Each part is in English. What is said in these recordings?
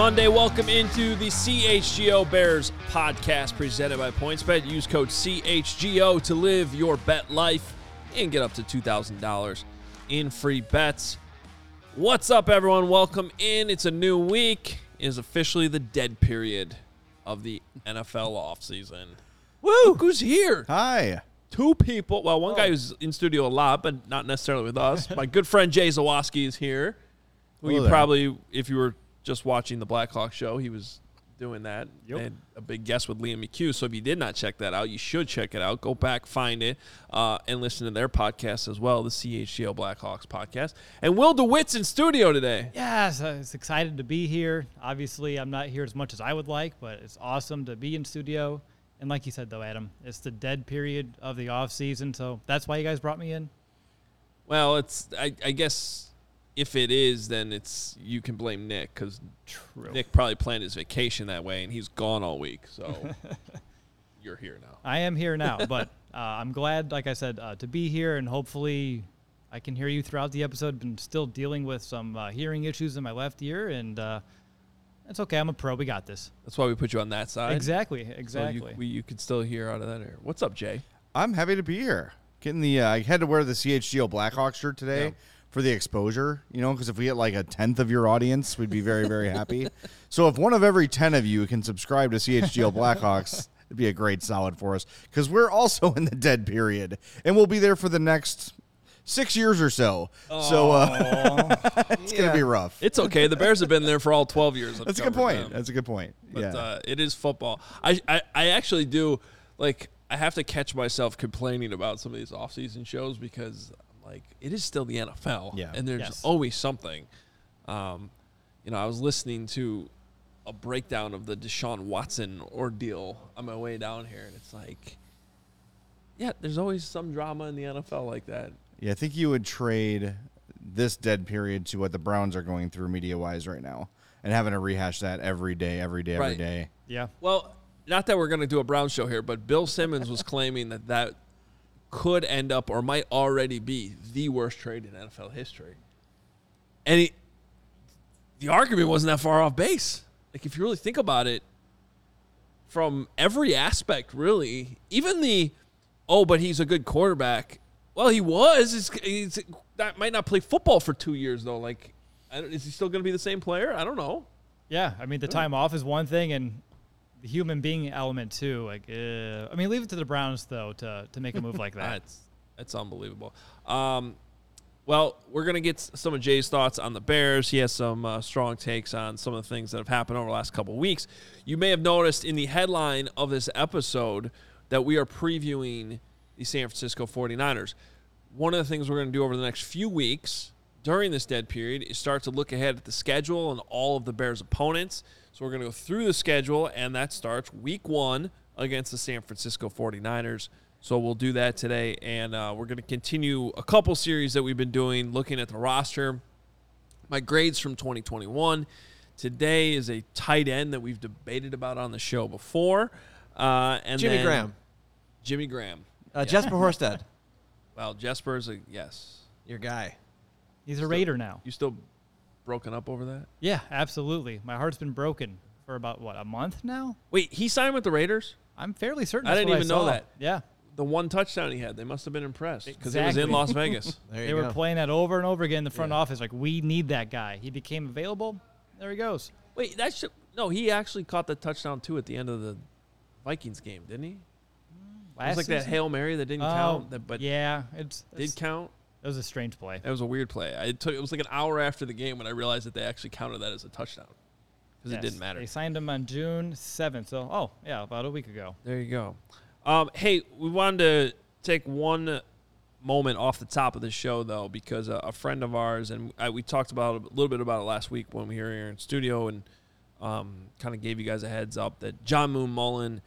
Monday. Welcome into the CHGO Bears podcast presented by PointsBet. Use code CHGO to live your bet life and get up to $2,000 in free bets. What's up, everyone? Welcome in. It's a new week. It is officially the dead period of the NFL offseason. Woo! Look who's here? Hi. Two people. Well, one guy oh. who's in studio a lot, but not necessarily with us. My good friend Jay Zawaski is here. Who Hello you there. probably, if you were just watching the Blackhawk show, he was doing that. Yep. And a big guest with Liam McHugh. So if you did not check that out, you should check it out. Go back, find it, uh, and listen to their podcast as well, the CHGO Blackhawks podcast. And Will DeWitt's in studio today. Yes, I was excited to be here. Obviously, I'm not here as much as I would like, but it's awesome to be in studio. And like you said, though, Adam, it's the dead period of the off season, so that's why you guys brought me in. Well, it's I, I guess if it is, then it's you can blame Nick because True. Nick probably planned his vacation that way, and he's gone all week. So you're here now. I am here now, but uh, I'm glad, like I said, uh, to be here, and hopefully, I can hear you throughout the episode. Been still dealing with some uh, hearing issues in my left ear, and uh, it's okay. I'm a pro. We got this. That's why we put you on that side. Exactly. So Exactly. you, we, you could still hear out of that ear. What's up, Jay? I'm happy to be here. Getting the uh, I had to wear the CHGO Blackhawks shirt today Yeah. For the exposure, you know, because if we get like a tenth of your audience, we'd be very very happy. So if one of every ten of you can subscribe to CHGO Blackhawks, it'd be a great solid for us because we're also in the dead period and we'll be there for the next six years or so. So uh, it's gonna be rough. It's okay. The Bears have been there for all 12 years. I've That's a good point. them. That's a good point. But yeah. uh, it is football. I, I, I actually do, like, I have to catch myself complaining about some of these off-season shows because, like, it is still the NFL. Yeah. And there's Yes. always something. Um, you know, I was listening to a breakdown of the Deshaun Watson ordeal on my way down here, and it's like, yeah, there's always some drama in the NFL like that. Yeah, I think you would trade this dead period to what the Browns are going through media wise right now and having to rehash that every day, every day, every Right. day. yeah. Well, not that we're going to do a Brown show here, but Bill Simmons was claiming that that could end up or might already be the worst trade in NFL history. And he, the argument wasn't that far off base. Like, if you really think about it, from every aspect, really, even the, oh, but he's a good quarterback. Well, he was. He's, he's, that might not play football for two years, though. Like, is he still going to be the same player? I don't know. Yeah, I mean the time off is one thing, and the human being element too. Like, uh, I mean, leave it to the Browns though to to make a move like that. That's that's unbelievable. Um, well, we're gonna get some of Jay's thoughts on the Bears. He has some uh, strong takes on some of the things that have happened over the last couple weeks. You may have noticed in the headline of this episode that we are previewing the San Francisco 49ers. One of the things we're going to do over the next few weeks during this dead period is start to look ahead at the schedule and all of the Bears' opponents. So we're going to go through the schedule, and that starts week one against the San Francisco 49ers. So we'll do that today, and uh, we're going to continue a couple series that we've been doing, looking at the roster. My grades from 2021. Today is a tight end that we've debated about on the show before. Uh, and Jimmy Graham. Jimmy Graham. Uh, Jesper Horsted, Well, Jesper's a yes. your guy. He's a Raider now. You still broken up over that? Yeah, absolutely. My heart's been broken for about what a month now. Wait, he signed with the Raiders? I'm fairly certain. I that's didn't what even know saw. that. Yeah, The one touchdown he had, they must have been impressed because it was in Las Vegas. There you they go. were playing that over and over again in the front Yeah. office. Like, we need that guy. He became available. There he goes. Wait, that should no. He actually caught the touchdown too at the end of the Vikings game, didn't he? Mm, it was Last like that hail mary that didn't Oh, count, that, but yeah, it's, did it's count. It was a strange play. It was a weird play. I took it was like an hour after the game when I realized that they actually counted that as a touchdown because it didn't matter. They signed him on June 7th. So, oh yeah, about a week ago. There you go. Um, hey, we wanted to take one moment off the top of the show though, because a, a friend of ours and I, we talked about a little bit about it last week when we were here in studio and um, kind of gave you guys a heads up that John Moon Mullin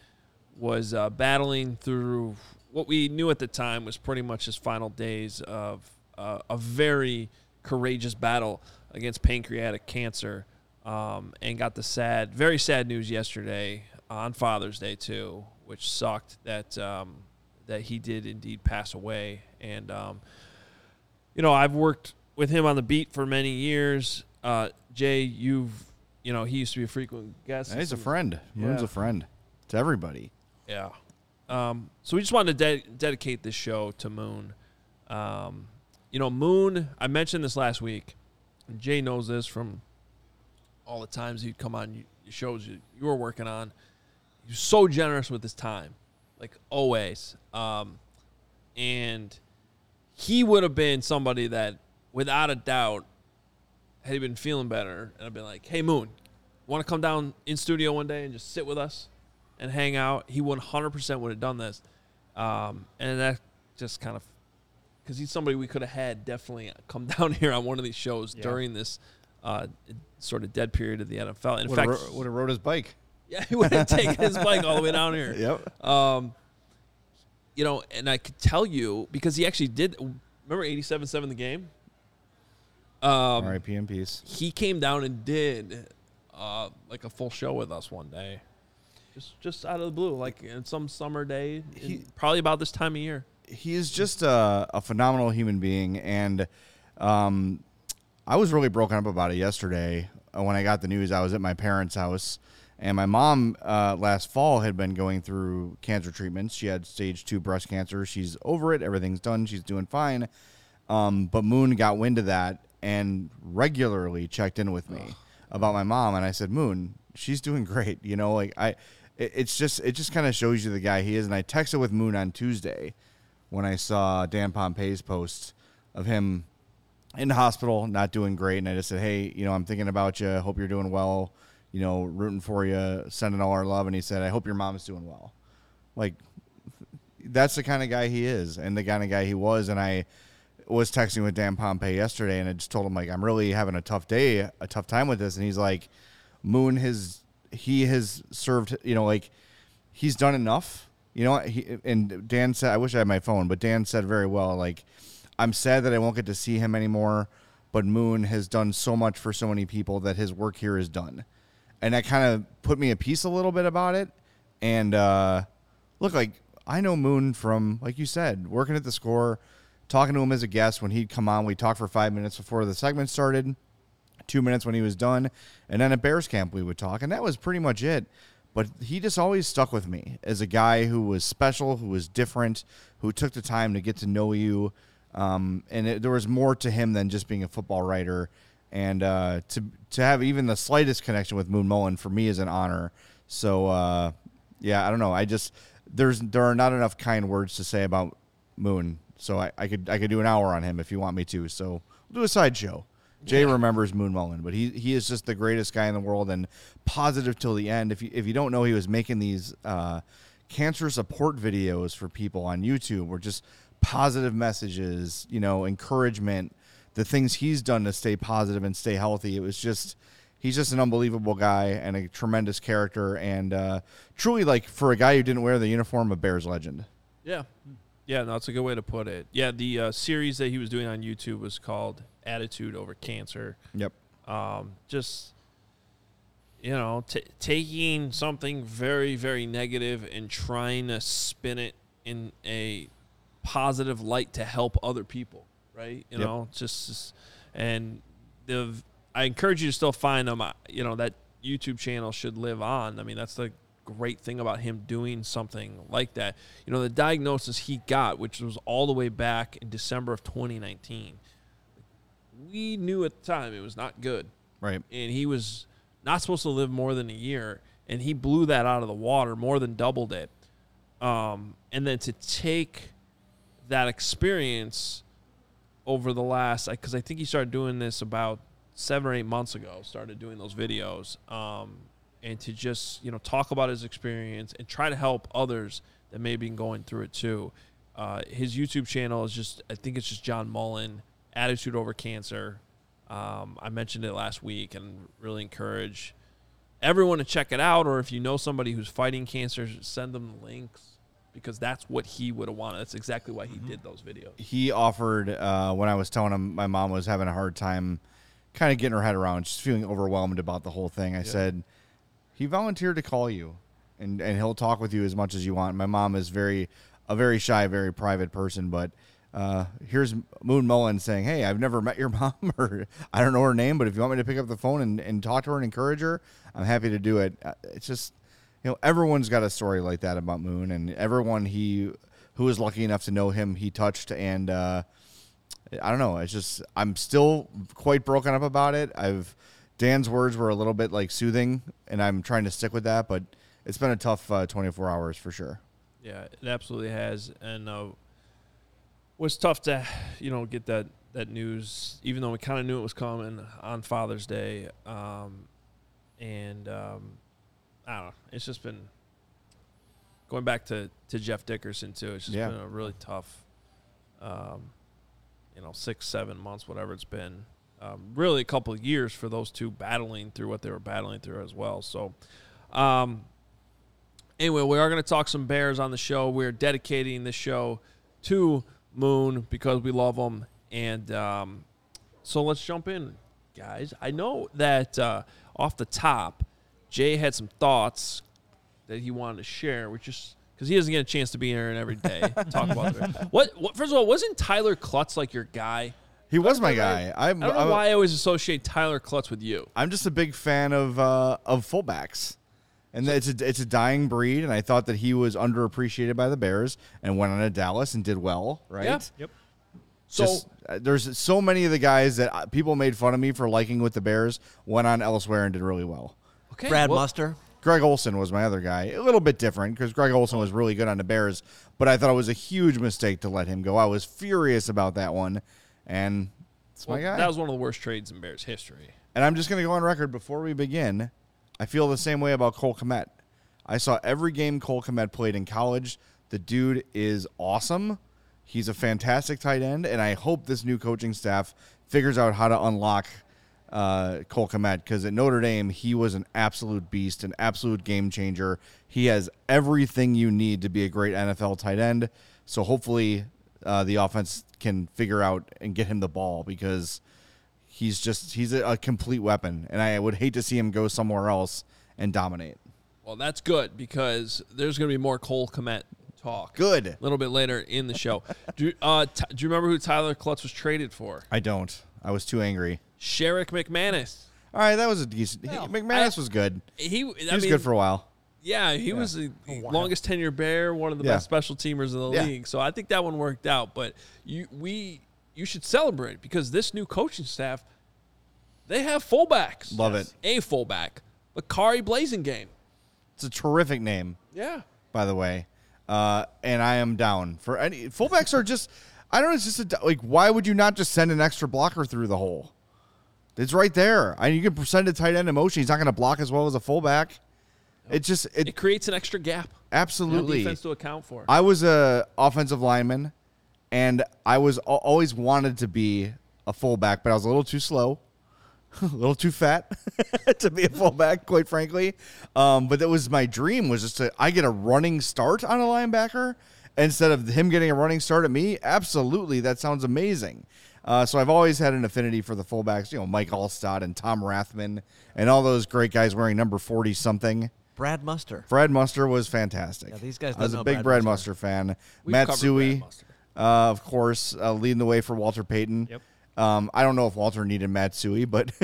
was uh, battling through what we knew at the time was pretty much his final days of uh, a very courageous battle against pancreatic cancer, um, and got the sad, very sad news yesterday on Father's Day too, which sucked that um, that he did indeed pass away. And um, you know, I've worked with him on the beat for many years. Uh, Jay, you've you know, he used to be a frequent guest. He's a friend. Moon's Yeah. a friend to everybody. Yeah. Um, so we just wanted to de- dedicate this show to Moon. Um, you know, Moon, I mentioned this last week. And Jay knows this from all the times he'd come on shows you, you were working on. He was so generous with his time, like always. Um, and he would have been somebody that, without a doubt, had he been feeling better, and I'd been like, "Hey, Moon, want to come down in studio one day and just sit with us and hang out?" He 100% would have done this, um, and that just kind of because he's somebody we could have had definitely come down here on one of these shows Yeah. during this uh, sort of dead period of the NFL. In Would fact, have, would have rode his bike. yeah, he would have taken his bike all the way down here. Yep. Um, you know, and I could tell you because he actually did. Remember 87-7 the game? Um, R.I.P. in peace. he came down and did uh, like a full show with us one day, just just out of the blue, like in some summer day, He- probably about this time of year. he is just a, a phenomenal human being and um, i was really broken up about it yesterday uh, when i got the news i was at my parents house and my mom uh, last fall had been going through cancer treatments she had stage two breast cancer. She's over it. Everything's done. She's doing fine. Um, but moon got wind of that and regularly checked in with me about my mom and i said moon she's doing great. You know like i it- it's just it just kind of shows you the guy he is and i texted with moon on tuesday when I saw Dan Pompei's post of him in the hospital, not doing great, and I just said, "Hey, you know, I'm thinking about you. Hope you're doing well. You know, rooting for you, sending all our love." And he said, "I hope your mom's doing well." Like, that's the kind of guy he is, and the kind of guy he was. And I was texting with Dan Pompei yesterday, and I just told him like, "I'm really having a tough day, a tough time with this." And he's like, "Moon has he has served, you know, like." he's done enough. You know, he, and Dan said, I wish I had my phone, but Dan said very well, like, I'm sad that I won't get to see him anymore, but Moon has done so much for so many people that his work here is done. And that kind of put me at peace a little bit about it. And uh, look, like, I know Moon from, like you said, working at the score, talking to him as a guest when he'd come on. We talked for five minutes before the segment started two minutes when he was done. And then at Bears camp, we would talk, and that was pretty much it. But he just always stuck with me as a guy who was special, who was different, who took the time to get to know you. Um, and it, there was more to him than just being a football writer. And uh, to to have even the slightest connection with Moon Mullin for me is an honor. So uh, yeah, I don't know. I just there's there are not enough kind words to say about Moon. So I, I could I could do an hour on him if you want me to. So we'll do a sideshow. Jay remembers Moon Mullin, but he he is just the greatest guy in the world and positive till the end. If you if you don't know, he was making these uh, cancer support videos for people on YouTube, where just positive messages, you know, encouragement, the things he's done to stay positive and stay healthy. It was just he's just an unbelievable guy and a tremendous character, and uh, truly like for a guy who didn't wear the uniform, a Bears legend. Yeah, yeah, no, that's a good way to put it. Yeah, the uh, series that he was doing on YouTube was called "Attitude Over Cancer." Yep. um, just you know t- taking something very very negative and trying to spin it in a positive light to help other people right you Yep. know just, just and the i encourage you to still find them you know that youtube channel should live on i mean that's the great thing about him doing something like that you know the diagnosis he got which was all the way back in december of 2019 we knew at the time it was not good Right. and he was not supposed to live more than a year, and he blew that out of the water, more than doubled it. Um, and then to take that experience over the last, because I think he started doing this about seven or eight months ago, started doing those videos, um, and to just you know talk about his experience and try to help others that may be going through it too. Uh, his YouTube channel is just, I think it's just John Mullin, Attitude Over Cancer. Um, I mentioned it last week and really encourage everyone to check it out. Or if you know somebody who's fighting cancer, send them the links because that's what he would have wanted. That's exactly why he did those videos. he offered uh, when I was telling him my mom was having a hard time kind of getting her head around, just feeling overwhelmed about the whole thing. I said, he volunteered to call you and, and he'll talk with you as much as you want. My mom is very, a very shy, very private person, but uh, here's Moon Mullin saying, "Hey, I've never met your mom, or I don't know her name, but if you want me to pick up the phone and, and talk to her and encourage her, I'm happy to do it." Uh, It's just, you know, everyone's got a story like that about Moon, and everyone he who was lucky enough to know him, he touched, and uh, I don't know. It's just I'm still quite broken up about it. I've Dan's words were a little bit like soothing, and I'm trying to stick with that, but it's been a tough uh, 24 hours for sure. Yeah, it absolutely has, and uh, was tough to, you know, get that that news, even though we kind of knew it was coming on Father's Day, um, and um, I don't know. It's just been going back to to Jeff Dickerson too. It's just Yeah. been a really tough, um, you know, six seven months, whatever it's been. Um, really, a couple of years for those two battling through what they were battling through as well. So, um, anyway, we are going to talk some Bears on the show. We're dedicating this show to Moon because we love him. And um, so let's jump in, guys. I know that uh, off the top, Jay had some thoughts that he wanted to share, which is because he doesn't get a chance to be here and every day talk about it. What, what? First of all, wasn't Tyler Clutts like your guy? He was my Right. guy. I'm, I don't know I'm, why I always associate Tyler Clutts with you. I'm just a big fan of uh, of fullbacks, and it's a it's a dying breed. And I thought that he was underappreciated by the Bears, and went on to Dallas and did well. Right? Yeah. Yep. So Just, uh, there's so many of the guys that uh, people made fun of me for liking with the Bears went on elsewhere and did really well. okay, Brad well, Muster. Greg Olsen was my other guy. A little bit different because Greg Olsen was really good on the Bears, but I thought it was a huge mistake to let him go. I was furious about that one, and it's well, my guy. that was one of the worst trades in Bears history. And I'm just going to go on record before we begin. I feel the same way about Cole Kmet. I saw every game Cole Kmet played in college. The dude is awesome. He's a fantastic tight end, and I hope this new coaching staff figures out how to unlock uh, Cole Kmet because at Notre Dame he was an absolute beast, an absolute game changer. He has everything you need to be a great NFL tight end. So hopefully uh, the offense can figure out and get him the ball because he's just he's a, a complete weapon, and I would hate to see him go somewhere else and dominate. Well, that's good because there's going to be more Cole Kmet talk. Good. A little bit later in the show. do, you- uh, t- do you remember who Tyler Clutts was traded for? I don't. I was too angry. Sherrick McManus. All right, that was a decent. he- McManus I- was good. He, He was mean, good for a while. Yeah, he was the longest tenure Bear, one of the Yeah. best special teamers in the Yeah. league. So I think that one worked out. But you, we, you should celebrate because this new coaching staff, they have fullbacks. Love it. A fullback, Bakari Blasingame. It's a terrific name, Yeah. by the way. Uh, and I am down for any fullbacks are just. I don't know. It's just a, like why would you not just send an extra blocker through the hole? It's right there. I you can send a tight end in motion. He's not going to block as well as a fullback. It just it, It creates an extra gap. You know, absolutely. defense to account for. I was a offensive lineman, and I was al- always wanted to be a fullback, but I was a little too slow, a little too fat to be a fullback, quite frankly. Um, but that was my dream was just to I get a running start on a linebacker instead of him getting a running start at me. Absolutely, that sounds amazing. Uh, so I've always had an affinity for the fullbacks, you know, Mike Alstott and Tom Rathman and all those great guys wearing number forty something. Brad Muster. Fred Muster was fantastic. Yeah, these guys I was a big Brad Brad Muster. Muster fan. We've Matt Suhey, Brad Muster. uh, of course, uh, leading the way for Walter Payton. Yep. Um, I don't know if Walter needed Matt Suhey, but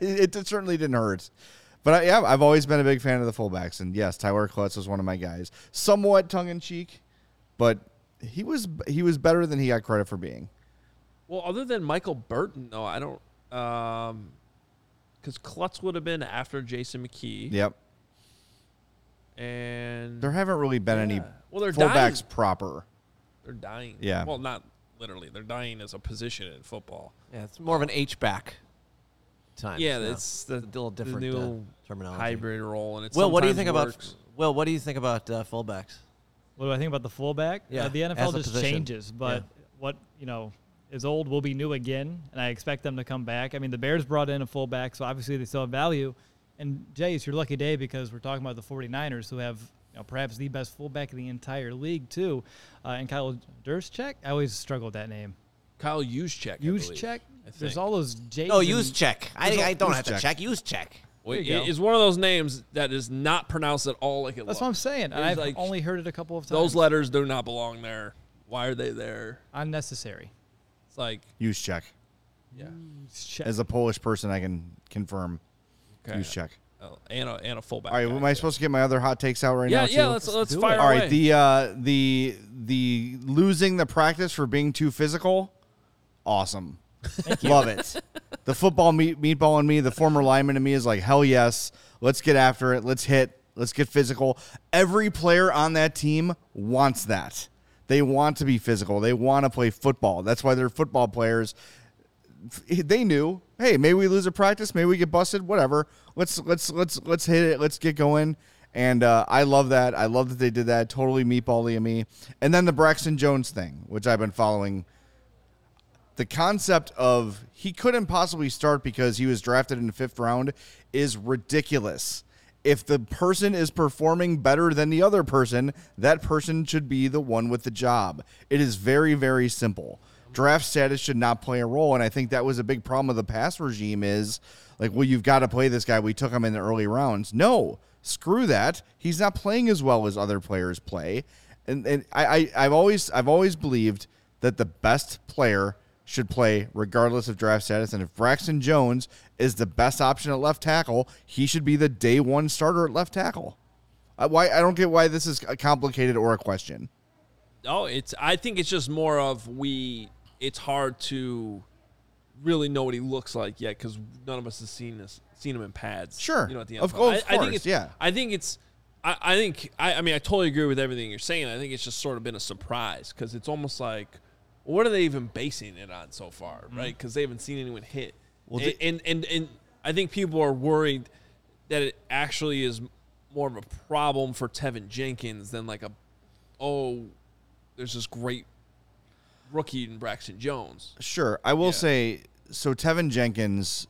it, it certainly didn't hurt. But I, yeah, I've always been a big fan of the fullbacks, and yes, Tyler Clutts was one of my guys. Somewhat tongue in cheek, but he was he was better than he got credit for being. Well, other than Michael Burton, though, I don't. Um, because Clutts would have been after Jason McKie. Yep. And There haven't really been any Well, they're fullbacks dying. proper. they're dying. Yeah. Well, not literally. They're dying as a position in football. Yeah, it's more of an H back. Time. yeah, it's the, a little the different new uh, terminology. hybrid role, and it's well, what do you think sometimes about? works. Will, what do you think about uh, fullbacks? What do I think about the fullback? Yeah, Uh, the NFL just position. changes, but Yeah. what you know is old will be new again, and I expect them to come back. I mean, the Bears brought in a fullback, so obviously they still have value. And Jay, it's your lucky day because we're talking about the 49ers, who have you know, perhaps the best fullback in the entire league too. Uh, and Kyle Durschek, I always struggle with that name. Kyle Juszczyk. I Juszczyk. There's all those J's. No, and- use check. I, There's I a- don't use have to check. check. Use. Wait, There you it- go. it's one of those names that is not pronounced at all like it That's looks. what I'm saying. I've like only heard it a couple of times. Those letters do not belong there Why are they there? Unnecessary. It's like, Use check. yeah, Check. As a Polish person, I can confirm. okay. Use check. Oh, and a and a fullback. All right, guy, am I too. supposed to get my other hot takes out right Yeah, now? yeah. too? Let's let's do fire it. All away. right, the uh, the the losing the practice for being too physical, awesome. Love it. The football meat meatball in me, the former lineman in me is like, hell yes, let's get after it. Let's hit. Let's get physical. Every player on that team wants that. They want to be physical. They want to play football. That's why they're football players they knew, hey, maybe we lose a practice, maybe we get busted, whatever. Let's let's let's let's hit it, let's get going. And uh, I love that. I love that they did that. Totally meatball of me. And then the Braxton Jones thing, which I've been following. The concept of he couldn't possibly start because he was drafted in the fifth round is ridiculous. If the person is performing better than the other person, that person should be the one with the job. It is very, very simple draft status should not play a role. And i think that was a big problem of the past regime is like well you've got to play this guy. We took him in the early rounds. No screw that. He's not playing as well as other players play. And, and I, I i've always i've always believed that the best player should play regardless of draft status. And if braxton jones is the best option at left tackle he should be the day one starter at left tackle. I, why i don't get why this is complicated or a question. Oh, it's. I think it's just more of we. It's hard to really know what he looks like yet because none of us has seen this, seen him in pads. Sure. you know, at the end. Of course, I, I think it's. yeah. I think it's. I, I think. I, I mean, I totally agree with everything you're saying. I think it's just sort of been a surprise because it's almost like, what are they even basing it on so far, mm-hmm. right? Because they haven't seen anyone hit. Well, and, the- and and and I think people are worried that it actually is more of a problem for Teven Jenkins than like a, oh, there's this great rookie in Braxton Jones. Sure. I will Yeah. say so Teven Jenkins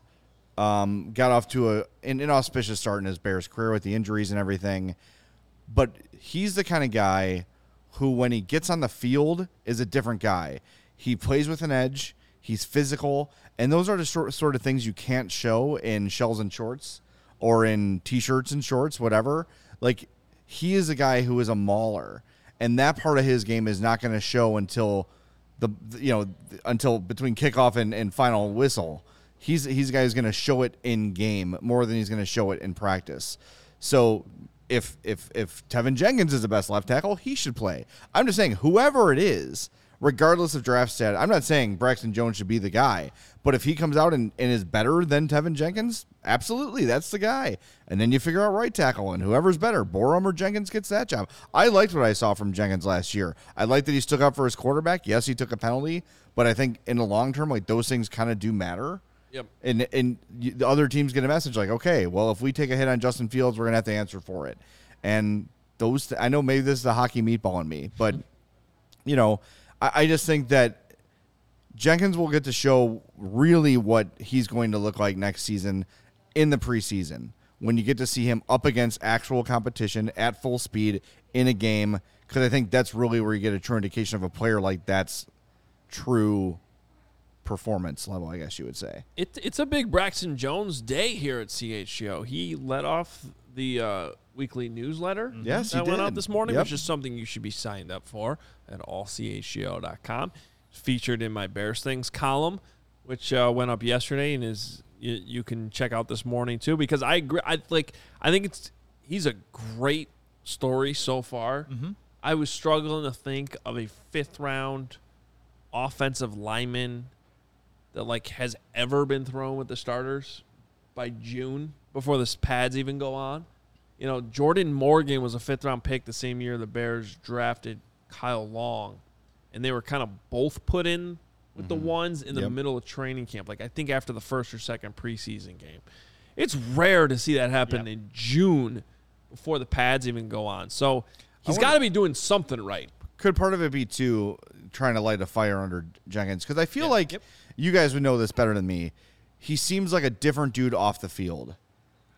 um, got off to a an inauspicious start in his Bears career with the injuries and everything. But he's the kind of guy who when he gets on the field is a different guy. He plays with an edge, he's physical, and those are the sort, sort of things you can't show in shells and shorts or in t-shirts and shorts, whatever. Like he is a guy who is a mauler, and that part of his game is not going to show until the you know until between kickoff and, and final whistle. He's he's a guy who's going to show it in game more than he's going to show it in practice. So if if if Teven Jenkins is the best left tackle, he should play. I'm just saying whoever it is, regardless of draft stat, I'm not saying Braxton Jones should be the guy, but if he comes out and, and is better than Teven Jenkins, absolutely, that's the guy. And then you figure out right tackle, and whoever's better, Borom or Jenkins gets that job. I liked what I saw from Jenkins last year. I liked that he stuck up for his quarterback. Yes, he took a penalty, but I think in the long term, like those things kind of do matter. Yep. And and the other teams get a message like, okay, well, if we take a hit on Justin Fields, we're gonna have to answer for it. And those, th- I know maybe this is a hockey meatball in me, but you know, I, I just think that Jenkins will get to show really what he's going to look like next season in the preseason when you get to see him up against actual competition at full speed in a game. Because I think that's really where you get a true indication of a player like that's true performance level, I guess you would say. It, it's a big Braxton Jones day here at CHGO. He let off the uh, weekly newsletter Yes, he that went out this morning, Yep. which is something you should be signed up for at allchgo.com. Featured in my Bears Things column, which uh, went up yesterday and is you, you can check out this morning too. Because I agree, I like I think it's he's a great story so far. I was struggling to think of a fifth round offensive lineman that like has ever been thrown with the starters by June before the pads even go on. You know, Jordan Morgan was a fifth round pick the same year the Bears drafted Kyle Long, and they were kind of both put in with the mm-hmm. ones in the Yep. middle of training camp. Like I think after the first or second preseason game, it's rare to see that happen Yep. in June before the pads even go on. So he's got to be doing something right. Could part of it be too trying to light a fire under Jenkins? Because I feel Yeah. like Yep. you guys would know this better than me. He seems like a different dude off the field,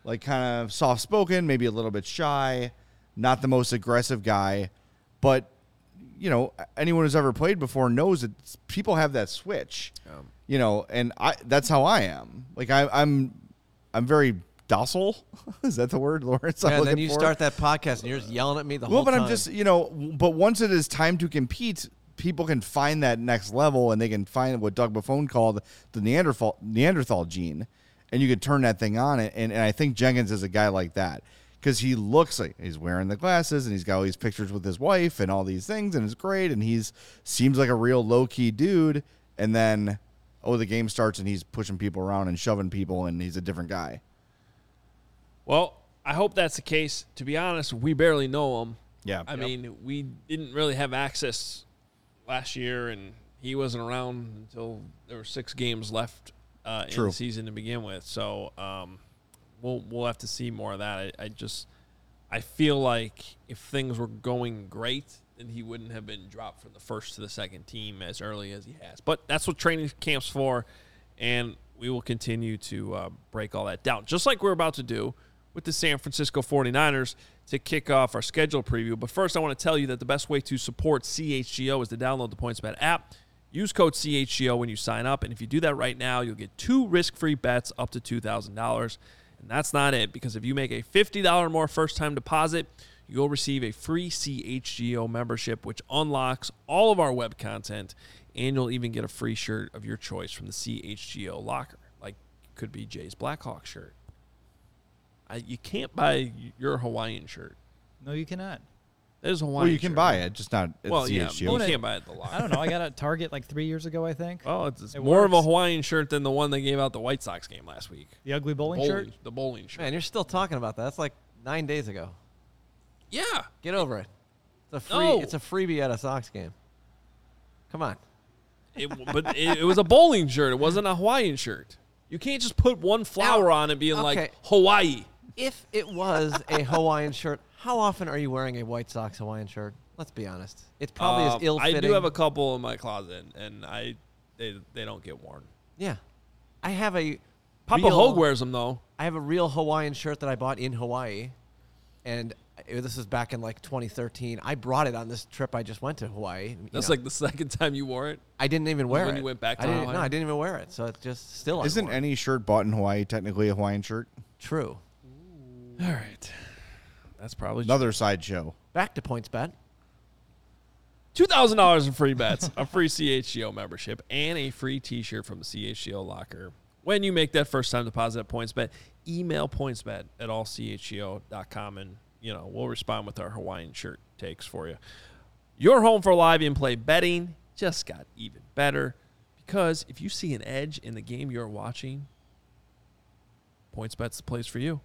like kind of soft spoken, maybe a little bit shy, not the most aggressive guy, but you know anyone who's ever played before knows that people have that switch. You know, and I that's how I am. Like I, I'm, I'm very docile. Is that the word, Lawrence? Yeah, and then you for? start that podcast and you're just yelling at me the Well, whole time. Well, but. I'm just, you know, but once it is time to compete, people can find that next level and they can find what Doug Buffone called the Neanderthal Neanderthal gene, and you could turn that thing on. And, and I think Jenkins is a guy like that because he looks like he's wearing the glasses and he's got all these pictures with his wife and all these things and it's great and he's seems like a real low key dude. And then oh, the game starts and he's pushing people around and shoving people and he's a different guy. Well, I hope that's the case. To be honest, we barely know him. Yeah. I mean, we didn't really have access last year, and he wasn't around until there were six games left uh, in the season to begin with. So um, we'll we'll have to see more of that. I, I just I feel like if things were going great, then he wouldn't have been dropped from the first to the second team as early as he has. But that's what training camp's for, and we will continue to uh, break all that down, just like we're about to do with the San Francisco 49ers to kick off our schedule preview. But first, I want to tell you that the best way to support CHGO is to download the PointsBet app. Use code CHGO when you sign up, and if you do that right now, you'll get two risk-free bets up to $2,000. And that's not it, because if you make a $50 or more first-time deposit, you'll receive a free CHGO membership, which unlocks all of our web content, and you'll even get a free shirt of your choice from the CHGO locker. Like, could be Jay's Blackhawk shirt. I, you can't buy your Hawaiian shirt. No, you cannot. There's a Hawaiian Well, you can shirt. buy it, just not at Well, yeah, CHGO. you can't buy it at the locker. I don't know. I got a Target like three years ago, I think. Oh, it's, it's It more of a works. Hawaiian shirt than the one they gave out the White Sox game last week. The ugly bowling, shirt. The bowling shirt. Man, you're still talking about that. That's like nine days ago. Yeah. Get over it. It's a free. No. It's a freebie at a Sox game. Come on. It, but it, it was a bowling shirt. It wasn't a Hawaiian shirt. You can't just put one flower on it being okay. like Hawaii. If it was a Hawaiian shirt, how often are you wearing a White Sox Hawaiian shirt? Let's be honest. It's probably Um, as ill I fitting. do have a couple in my closet, and I they, they don't get worn. Yeah. I have a Papa real, Hoge wears them though. I have a real Hawaiian shirt that I bought in Hawaii, and it- this was back in like 2013. I brought it on this trip I just went to Hawaii. You That's know, like the second time you wore it. I didn't even wear it. when it you went back I to didn't, Hawaii? No, I didn't even wear it. So it just still Isn't unworn. any shirt bought in Hawaii technically a Hawaiian shirt? true. All right, that's probably Another sideshow. Back to points bet. Two thousand dollars in free bets, a free CHGO membership, and a free T-shirt from the CHGO locker. When you make that first time deposit at PointsBet, email PointsBet at allchgo.com, and you know we'll respond with our Hawaiian shirt takes for you. Your home for live in-play betting just got even better because if you see an edge in the game you're watching, PointsBet's the place for you.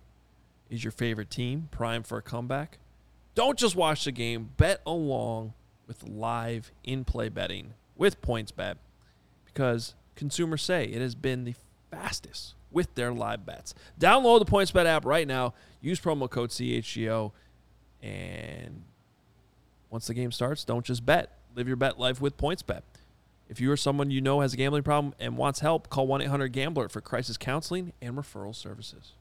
Is your favorite team primed for a comeback? Don't just watch the game, bet along with live in play betting with PointsBet because consumers say it has been the fastest with their live bets. Download the PointsBet app right now, use promo code CHGO, and once the game starts, don't just bet. Live your bet life with PointsBet. If you or someone you know has a gambling problem and wants help, call 1 800 Gambler for crisis counseling and referral services.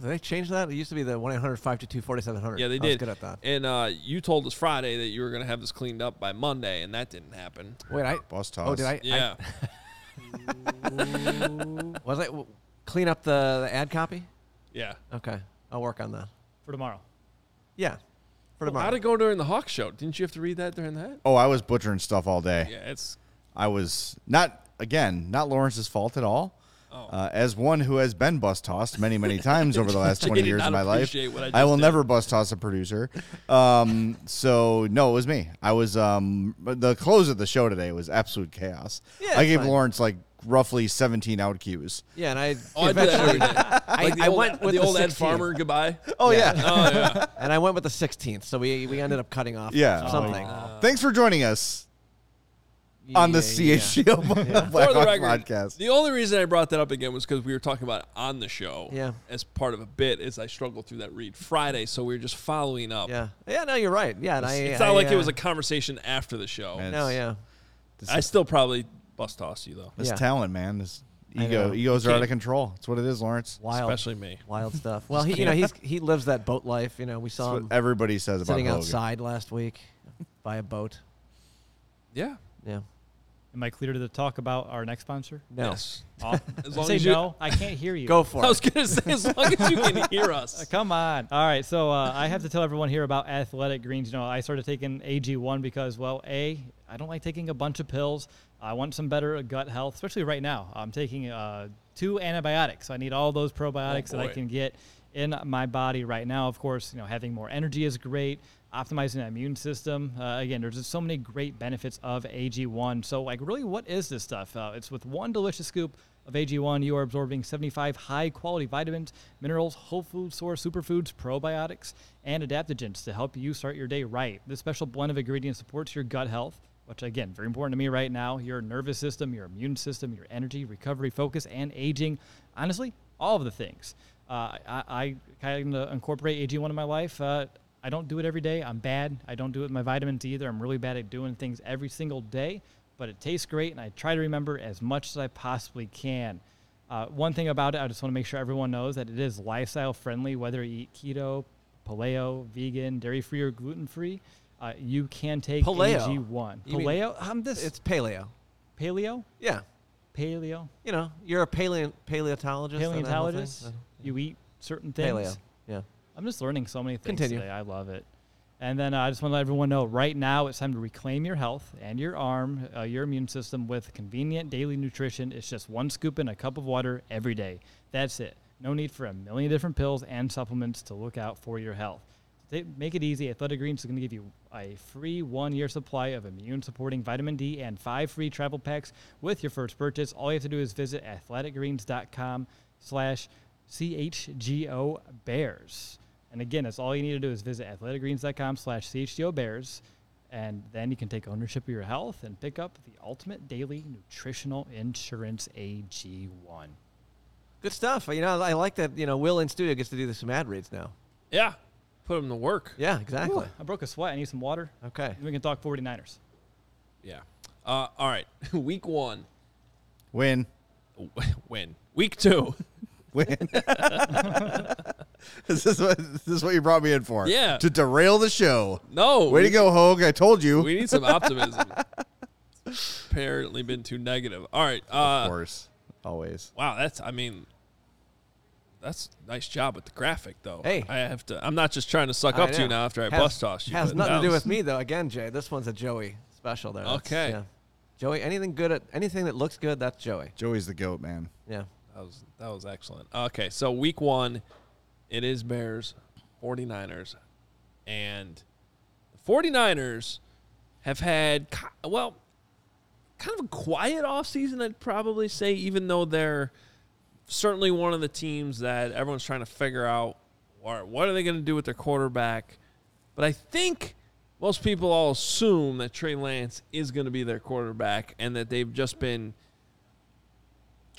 Did they change that? It used to be the 1 800 522 4700. Yeah, they I did. was good at that. And uh, you told us Friday that you were going to have this cleaned up by Monday, and that didn't happen. Wait, I. Bus toss. Oh, did I? I- Yeah. was I w- clean up the, the ad copy? yeah. Okay, I'll work on that. for tomorrow. Yeah, for Well, tomorrow. how'd it go during the Hawk show? Didn't you have to read that during that? Oh, I was butchering stuff all day. Yeah, it's I was not again not Lawrence's fault at all. Oh. Uh, as one who has been bus tossed many, many times over the last twenty years of my life, I I will did. never bus toss a producer. Um, so no, it was me. I was um, the close of the show today was absolute chaos. Yeah, I gave fine. Lawrence like roughly seventeen out cues. yeah, and I oh, I do that every eventually, day. I, Like I old, went with the the, old Ed Farmer goodbye. Oh Yeah. Oh yeah. and I went with the 16th, so we we ended up cutting off Yeah. something. Thanks for joining us on the Yeah, yeah. CHGO For the Blackhawks record, podcast. the only reason I brought that up again was because we were talking about it on the show. Yeah. As part of a bit, as I struggled through that read Friday, so we were just following up. Yeah, yeah, no, you're right. Yeah, and I, It's I, not like it was uh, a conversation after the show. Man. no, yeah. This, I still probably bust toss you though, this Yeah. talent, man. This I ego, know. egos are out of control. That's what it is, Lawrence. Wild, especially me. wild stuff. Well, he, you know, he's he lives that boat life. You know, we That's saw what him everybody says about sitting Hogan. outside last week by a boat. Yeah. Yeah. Am I clear to talk about our next sponsor? No. Yes. Oh, As long say as you no. I can't hear you. Go for it. I it. was gonna say as long as you can hear Uh, us. Come on. All right. So uh, I have to tell everyone here about Athletic Greens. You know, I started taking AG1 because, well, A, I don't like taking a bunch of pills. I want some better gut health, especially right now. I'm taking uh, two antibiotics. So I need all those probiotics that I can get in my body right now. Of course, you know, having more energy is great. Optimizing the immune system. Uh, again, there's just so many great benefits of AG1. So, like, really, what is this stuff? Uh, it's with one delicious scoop of AG1, you are absorbing 75 high quality vitamins, minerals, whole food source superfoods, probiotics, and adaptogens to help you start your day right. This special blend of ingredients supports your gut health, which again, very important to me right now, your nervous system, your immune system, your energy, recovery, focus, and aging. Honestly, all of the things. Uh, I, I kind of incorporate AG1 in my life. Uh, I don't do it every day. I'm bad. I don't do it with my vitamins either. I'm really bad at doing things every single day, but it tastes great, and I try to remember as much as I possibly can. Uh, one thing about it, I just want to make sure everyone knows that it is lifestyle friendly, whether you eat keto, paleo, vegan, dairy free, or gluten free. Uh, you can take Paleo? AG1. You mean- Paleo? I'm this. It's paleo. paleo? Yeah. Paleo? You know, you're a paleo paleontologist. and that whole thing? Paleontologist? You eat certain things? Paleo. Yeah. I'm just learning so many things Continue. today. I love it. And then uh, I just want to let everyone know right now it's time to reclaim your health and your arm, uh, your immune system with convenient daily nutrition. It's just one scoop in a cup of water every day. That's it. No need for a million different pills and supplements to look out for your health. To make it easy, Athletic Greens is going to give you a free one year supply of immune supporting vitamin D and five free travel packs with your first purchase. All you have to do is visit athleticgreens.com slash CHGO Bears. And again, that's all you need to do is visit athleticgreens.com slash CHGO Bears. And then you can take ownership of your health and pick up the ultimate daily nutritional insurance AG1. Good stuff. You know, I like that. You know, Will in studio gets to do some ad reads now. Yeah. Put them to work. Yeah, exactly. I broke a sweat. I need some water. Okay. And we can talk 49ers. Yeah. Uh, all right. Week one. Win. Win. Week two. Win. is, this what, is this what you brought me in for? Yeah. To derail the show. No. Way we, to go, Hoge. I told you. We need some optimism. Apparently been too negative. All right. of Uh, course. Always. wow. That's, I mean, that's nice job with the graphic, though. Hey. I have to, I'm not just trying to suck I up to you now after I Has- bus tossed you. Has nothing to do with me though. Again, Jay, this one's a Joey special there. That's- Okay. Yeah. Joey, anything good at anything that looks good, that's Joey. Joey's the goat, man. Yeah. That was that was excellent. Okay, so week one, it is Bears, 49ers. And the 49ers have had well, kind of a quiet offseason, I'd probably say, even though they're certainly one of the teams that everyone's trying to figure out what, what are they going to do with their quarterback. But I think most people all assume that Trey Lance is going to be their quarterback and that they've just been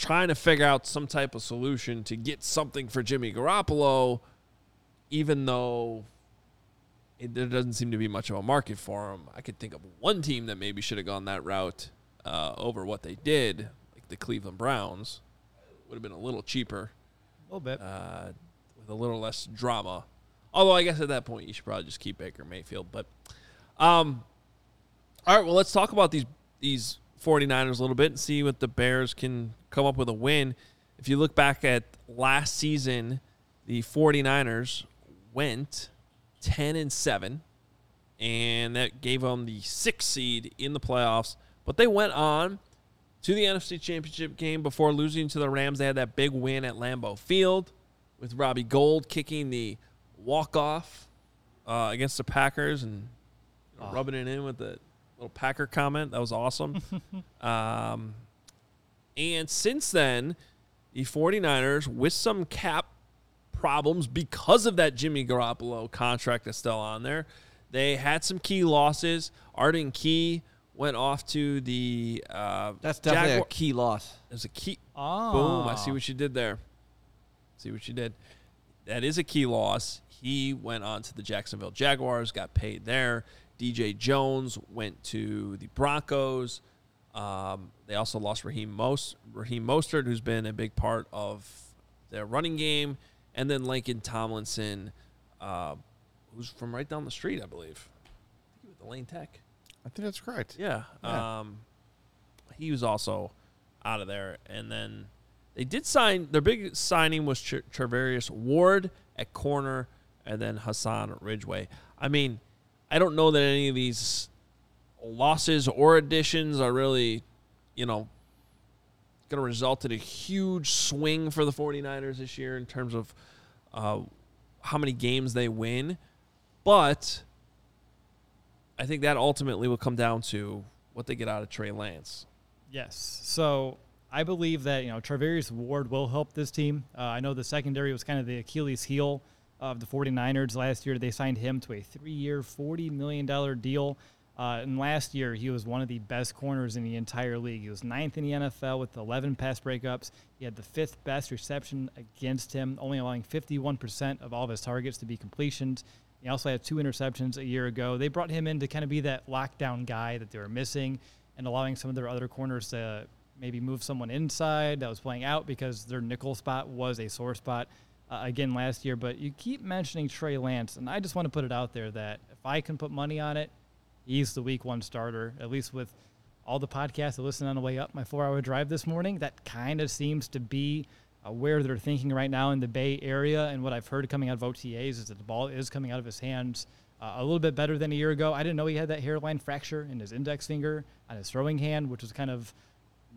trying to figure out some type of solution to get something for Jimmy Garoppolo, even though it, there doesn't seem to be much of a market for him. I could think of one team that maybe should have gone that route uh, over what they did, like the Cleveland Browns. Would have been a little cheaper, A little bit. uh, with a little less drama. Although I guess at that point you should probably just keep Baker Mayfield. But um, all right, well let's talk about these these 49ers a little bit and see what the Bears can come up with a win. If you look back at last season, the 49ers went 10 and 7 and that gave them the 6th seed in the playoffs, but they went on to the NFC Championship game before losing to the Rams. They had that big win at Lambeau Field with Robbie Gould kicking the walk-off uh, against the Packers and you know, Oh. rubbing it in with the little Packer comment. That was awesome. um, and since then, the 49ers, with some cap problems because of that Jimmy Garoppolo contract that's still on there, they had some key losses. Arden Key went off to the uh, That's definitely Jaguar- a key loss. There's a key. Oh. Boom! I see what you did there. See what you did. That is a key loss. He went on to the Jacksonville Jaguars, got paid there. DJ Jones went to the Broncos. Um, they also lost Raheem, Most, Raheem Mostert, who's been a big part of their running game, and then Laken Tomlinson, uh, who's from right down the street, I believe. I think he was the Lane Tech. I think that's correct. Yeah. Yeah. Um, he was also out of there, and then they did sign. Their big signing was Tra- Charvarius Ward at corner, and then Hassan Ridgeway. I mean, I don't know that any of these losses or additions are really, you know, going to result in a huge swing for the 49ers this year in terms of uh, how many games they win. But I think that ultimately will come down to what they get out of Trey Lance. Yes. So I believe that you know Charvarius Ward will help this team. Uh, I know the secondary was kind of the Achilles heel of the 49ers last year. They signed him to a three-year, $40 million deal. Uh, and last year, he was one of the best corners in the entire league. He was ninth in the NFL with 11 pass breakups. He had the fifth best reception against him, only allowing 51% of all of his targets to be completions. He also had two interceptions a year ago. They brought him in to kind of be that lockdown guy that they were missing and allowing some of their other corners to maybe move someone inside that was playing out because their nickel spot was a sore spot uh, again last year. But you keep mentioning Trey Lance, and I just want to put it out there that if I can put money on it, he's the week one starter, at least with all the podcasts I listened on the way up my four hour drive this morning. That kind of seems to be uh, where they're thinking right now in the Bay Area. And what I've heard coming out of OTAs is that the ball is coming out of his hands uh, a little bit better than a year ago. I didn't know he had that hairline fracture in his index finger on his throwing hand, which was kind of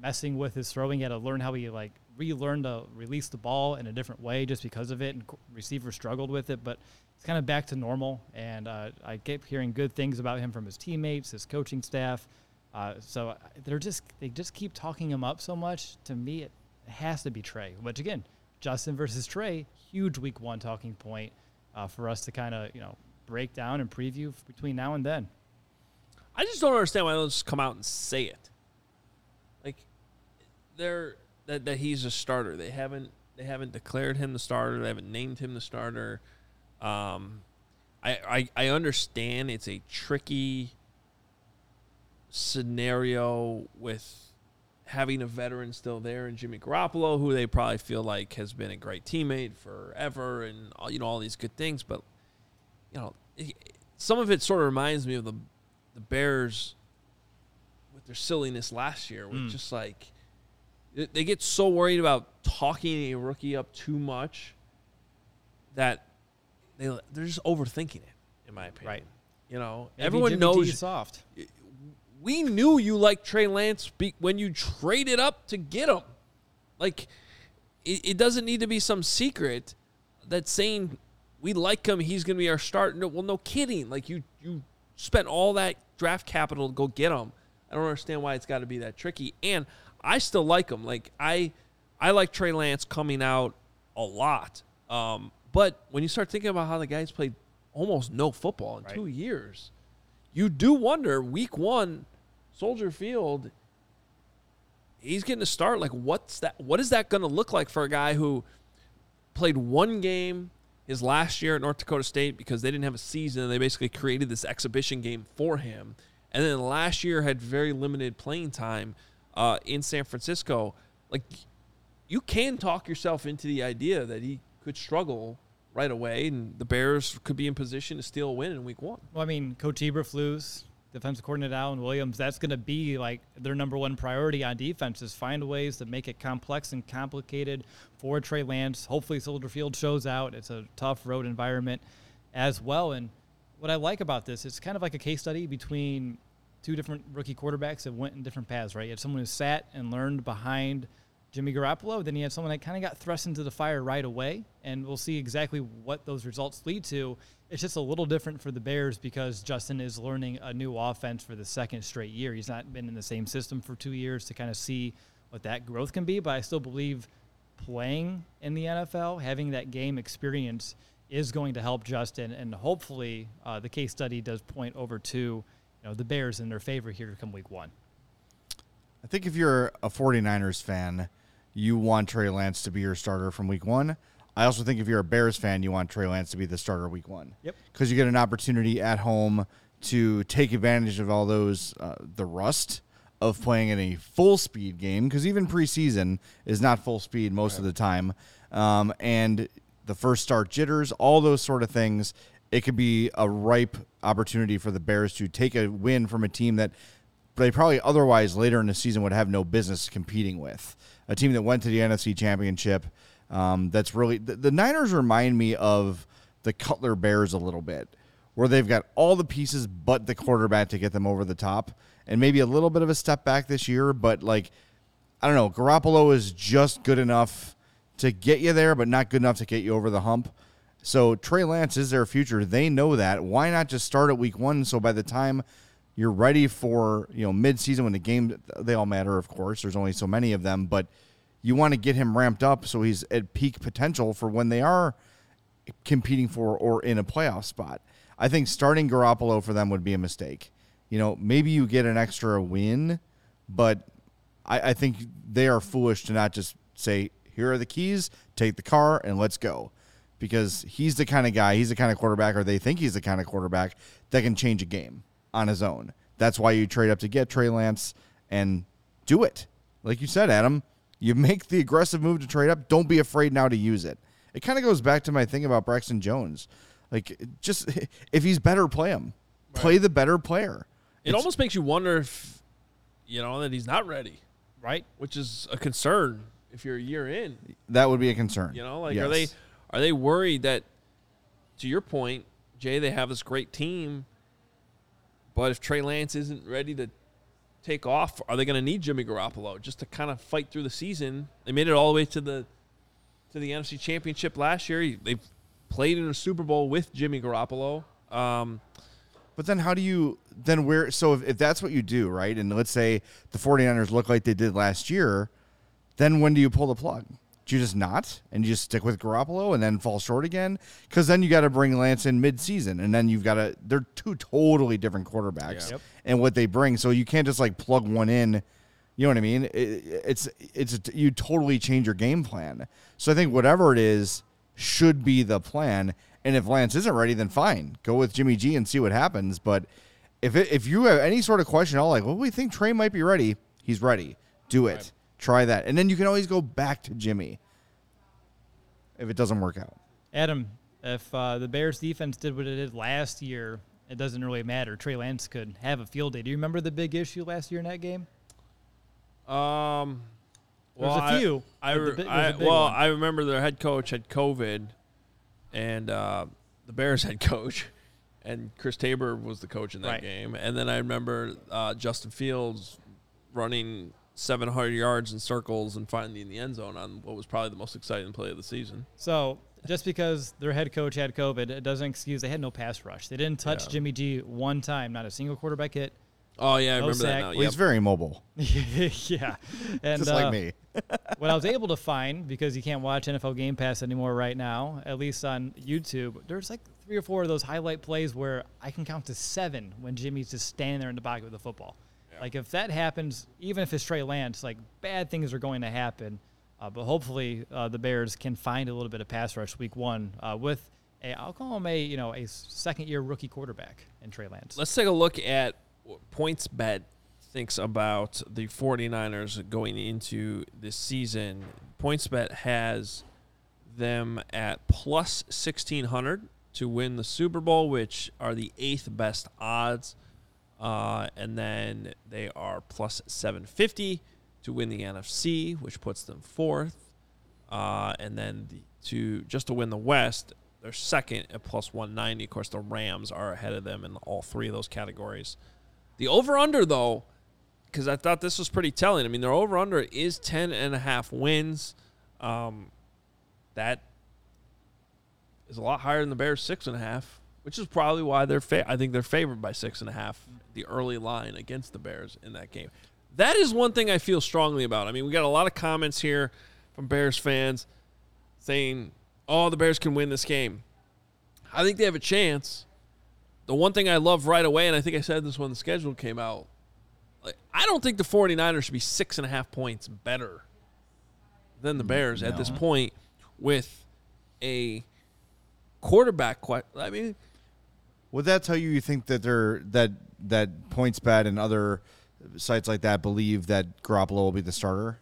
messing with his throwing. He had to learn how he like relearn to release the ball in a different way just because of it, and receivers struggled with it. But it's kind of back to normal, and uh, I keep hearing good things about him from his teammates, his coaching staff. Uh, so uh, they're just they just keep talking him up so much. To me, it has to be Trey. Which again, Justin versus Trey, huge week one talking point uh, for us to kind of you know break down and preview between now and then. I just don't understand why they don't just come out and say it. Like they're that, that he's a starter. They haven't they haven't declared him the starter. They haven't named him the starter. Um, I, I I understand it's a tricky scenario with having a veteran still there and Jimmy Garoppolo, who they probably feel like has been a great teammate forever, and all, you know all these good things. But you know, it, some of it sort of reminds me of the the Bears with their silliness last year, with Mm. just like they get so worried about talking a rookie up too much that they they're just overthinking it, in my opinion. Right. You know, Maybe everyone Jimmy knows soft. we knew you liked Trey Lance be- when you traded up to get him. Like, it, it doesn't need to be some secret that's saying we like him. He's going to be our starter. No, well, no kidding. Like you, you spent all that draft capital to go get him. I don't understand why it's got to be that tricky. And I still like him. Like I, I like Trey Lance coming out a lot. Um, but when you start thinking about how the guys played almost no football in Right. two years, you do wonder. Week one, Soldier Field. He's getting to start. Like, what's that? What is that going to look like for a guy who played one game his last year at North Dakota State because they didn't have a season and they basically created this exhibition game for him. And then last year had very limited playing time uh, in San Francisco. Like you can talk yourself into the idea that he could struggle right away and the Bears could be in position to steal a win in week one. Well, I mean, Coach Eberflus, defensive coordinator Alan Williams, that's going to be like their number one priority on defense is find ways to make it complex and complicated for Trey Lance. Hopefully, Soldier Field shows out. It's a tough road environment as well. And what I like about this, it's kind of like a case study between two different rookie quarterbacks that went in different paths, right? You had someone who sat and learned behind Jimmy Garoppolo. Then you had someone that kind of got thrust into the fire right away, and we'll see exactly what those results lead to. It's just a little different for the Bears because Justin is learning a new offense for the second straight year. He's not been in the same system for two years to kind of see what that growth can be, but I still believe playing in the NFL, having that game experience is going to help Justin, and hopefully uh, the case study does point over to you know the Bears in their favor here to come week one. I think if you're a 49ers fan, you want Trey Lance to be your starter from week one. I also think if you're a Bears fan, you want Trey Lance to be the starter week one. Yep. Because you get an opportunity at home to take advantage of all those, uh, the rust of playing in a full speed game, because even preseason is not full speed most of the time. Um, and the first start jitters, all those sort of things. It could be a ripe opportunity for the Bears to take a win from a team that they probably otherwise later in the season would have no business competing with. A team that went to the NFC Championship. Um, that's really the, the Niners remind me of the Cutler Bears a little bit, where they've got all the pieces but the quarterback to get them over the top, and maybe a little bit of a step back this year, but like I don't know, Garoppolo is just good enough to get you there, but not good enough to get you over the hump. So Trey Lance is their future. They know that. Why not just start at week one? So by the time you're ready for you know midseason when the game they all matter, of course. There's only so many of them, but you want to get him ramped up so he's at peak potential for when they are competing for or in a playoff spot. I think starting Garoppolo for them would be a mistake. You know, maybe you get an extra win, but I, I think they are foolish to not just say, here are the keys, take the car, and let's go. Because he's the kind of guy, he's the kind of quarterback, or they think he's the kind of quarterback that can change a game on his own. That's why you trade up to get Trey Lance and do it. Like you said, Adam, you make the aggressive move to trade up. Don't be afraid now to use it. It kind of goes back to my thing about Braxton Jones. Like, just if he's better, play him. Play the better player. It It's- almost makes you wonder if you know that he's not ready, Right? which is a concern if you're a year in. that would be a concern. You know, like are they are they worried that to your point, Jay, they have this great team, but if Trey Lance isn't ready to take off, are they going to need Jimmy Garoppolo just to kind of fight through the season? They made it all the way to the to the NFC Championship last year. They played in a Super Bowl with Jimmy Garoppolo. Um, But then how do you then where so if, if that's what you do, right? And let's say the 49ers look like they did last year, then when do you pull the plug? Do you just not and you just stick with Garoppolo and then fall short again? Because then you got to bring Lance in mid-season, and then you've got to. They're two totally different quarterbacks, Yeah. And what they bring. So you can't just like plug one in. You know what I mean? It, it's it's you totally change your game plan. So I think whatever it is should be the plan. And if Lance isn't ready, then fine, go with Jimmy G and see what happens. But if it, if you have any sort of question, at all like, well, we think Trey might be ready. He's ready. Do it. Try that, and then you can always go back to Jimmy if it doesn't work out. Adam, if uh, the Bears defense did what it did last year, it doesn't really matter. Trey Lance could have a field day. Do you remember the big issue last year in that game? um, There was well, a few, I, I, but the I- was a big well, one. I remember their head coach had COVID, and uh, the Bears head coach, and Chris Tabor was the coach in that Right. game. And then I remember uh, Justin Fields running 700 yards in circles and finding the end zone on what was probably the most exciting play of the season. So just because their head coach had COVID, it doesn't excuse they had no pass rush. They didn't touch Yeah. Jimmy G one time, not a single quarterback hit. Oh yeah, I No remember that sack. now. Well, Yep. he's very mobile, yeah, and just uh, like me. what I was able to find because you can't watch NFL Game Pass anymore right now, at least on YouTube. There's like three or four of those highlight plays where I can count to seven when Jimmy's just standing there in the pocket with the football. Like if that happens, even if it's Trey Lance, like bad things are going to happen. Uh, but hopefully uh, the Bears can find a little bit of pass rush week one uh, with a I'll call him a you know a second year rookie quarterback in Trey Lance. Let's take a look at what PointsBet thinks about the 49ers going into this season. PointsBet has them at plus 1600 to win the Super Bowl, which are the eighth best odds. Uh, and then they are plus 750 to win the NFC, which puts them fourth. Uh, and then the, to just to win the West, they're second at plus 190. Of course, the Rams are ahead of them in all three of those categories. The over under, though, because I thought this was pretty telling. I mean, their over under is 10 and a half wins. Um, that is a lot higher than the Bears' six and a half, which is probably why they're. Fa- I think they're favored by six and a half. The early line against the Bears in that game. That is one thing I feel strongly about. I mean, we got a lot of comments here from Bears fans saying, "Oh, the Bears can win this game." I think they have a chance. The one thing I love right away, and I think I said this when the schedule came out, like, I don't think the 49ers should be six and a half points better than the Bears at this point with a quarterback. I mean, Would that tell you you think that they're that that PointsBet and other sites like that believe that Garoppolo will be the starter?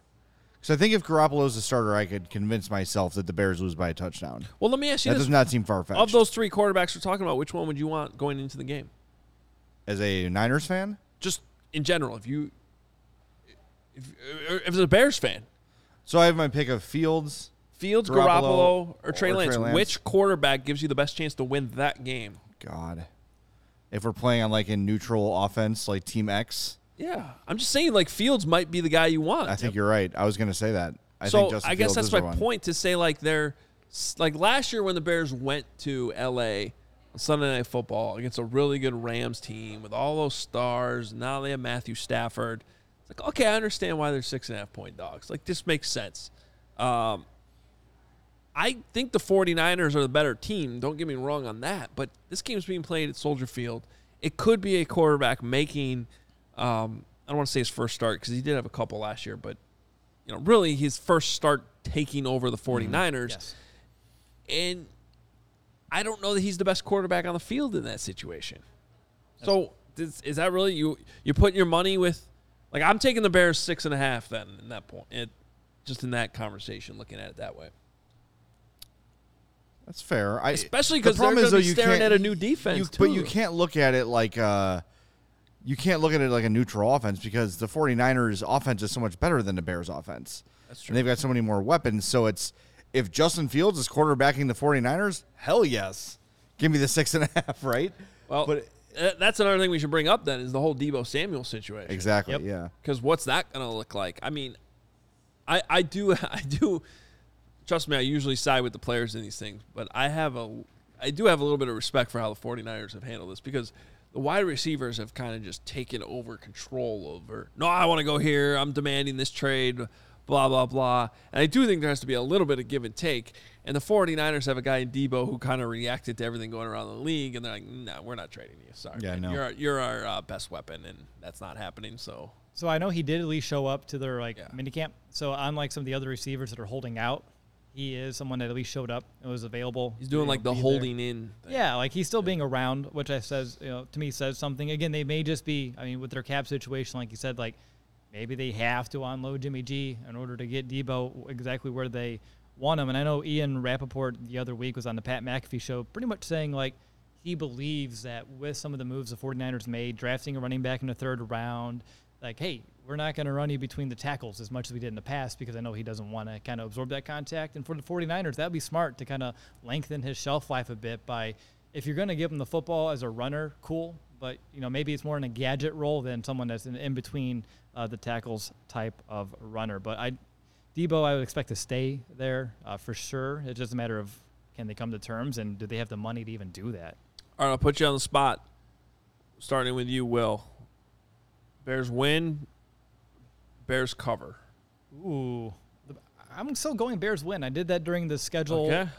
Because I think if Garoppolo's the starter, I could convince myself that the Bears lose by a touchdown. well, let me ask you That this: does not seem far fetched. of those three quarterbacks we're talking about, which one would you want going into the game? as a Niners fan, Just in general, if you, if, uh, if it's a Bears fan, so I have my pick of Fields. Fields, Garoppolo Garoppolo, or Trey, or Lance, Trey Lance. which quarterback gives you the best chance to win that game? God, If we're playing on like a neutral offense, like Team X, Yeah, I'm just saying like Fields might be the guy you want. I think you're right. I was going to say that. I so think Justin I guess Fields that's my one. point to say like they're like last year when the Bears went to L.A. on Sunday Night Football against a really good Rams team with all those stars. Now they have Matthew Stafford. It's like okay, I understand why they're six and a half point dogs. Like this makes sense. Um, I think the 49ers are the better team. Don't get me wrong on that. But this game's being played at Soldier Field. It could be a quarterback making, um, I don't want to say his first start because he did have a couple last year, but, you know, really his first start taking over the 49ers. Yes. And I don't know that he's the best quarterback on the field in that situation. So is, is that really you? You're putting your money with, like I'm taking the Bears six and a half then in that point. It, just in that conversation, looking at it that way. That's fair. I, Especially the 'cause they're problem gonna is, though, be you staring can't- at a new defense, you- But too. you can't look at it like uh, you can't look at it like a neutral offense because the 49ers offense is so much better than the Bears offense. That's And they've got so many more weapons. So it's if Justin Fields is quarterbacking the 49ers, hell yes. Give me the six and a half, right? Well, but uh, that's another thing we should bring up then is the whole Deebo Samuel situation. exactly, Yep. yeah. Because what's that going to look like? I mean, I I do I do trust me. I usually side with the players in these things, but I have a I do have a little bit of respect for how the 49ers have handled this because the wide receivers have kind of just taken over control over. No, I want to go here. I'm demanding this trade. Blah blah blah. And I do think there has to be a little bit of give and take. And the 49ers have a guy in Deebo who kind of reacted to everything going around the league, and they're like, "No, we're not trading you. Sorry, Yeah, man. no. you're our, you're our uh, best weapon, and that's not happening." So So I know he did at least show up to their like Yeah. minicamp. So unlike some of the other receivers that are holding out, he is someone that at least showed up and was available. He's doing like the be there. holding in. Thing. Yeah, like he's still being around, which I says, you know, to me says something. Again, they may just be, I mean, with their cap situation, like you said, like maybe they have to unload Jimmy G in order to get Deebo exactly where they want him. And I know Ian Rapoport the other week was on the Pat McAfee show, pretty much saying like he believes that with some of the moves the 49ers made, drafting a running back in the third round, like, hey, we're not going to run you between the tackles as much as we did in the past because I know he doesn't want to kind of absorb that contact. And for the 49ers, that would be smart to kind of lengthen his shelf life a bit by if you're going to give him the football as a runner, cool. But you know maybe it's more in a gadget role than someone that's in, in between uh, the tackles type of runner. But I, Deebo, I would expect to stay there uh, for sure. It's just a matter of can they come to terms and do they have the money to even do that? All right, I'll put you on the spot. Starting with you, Will. Bears win. Bears cover. Ooh, I'm still going Bears win. I did that during the schedule Okay.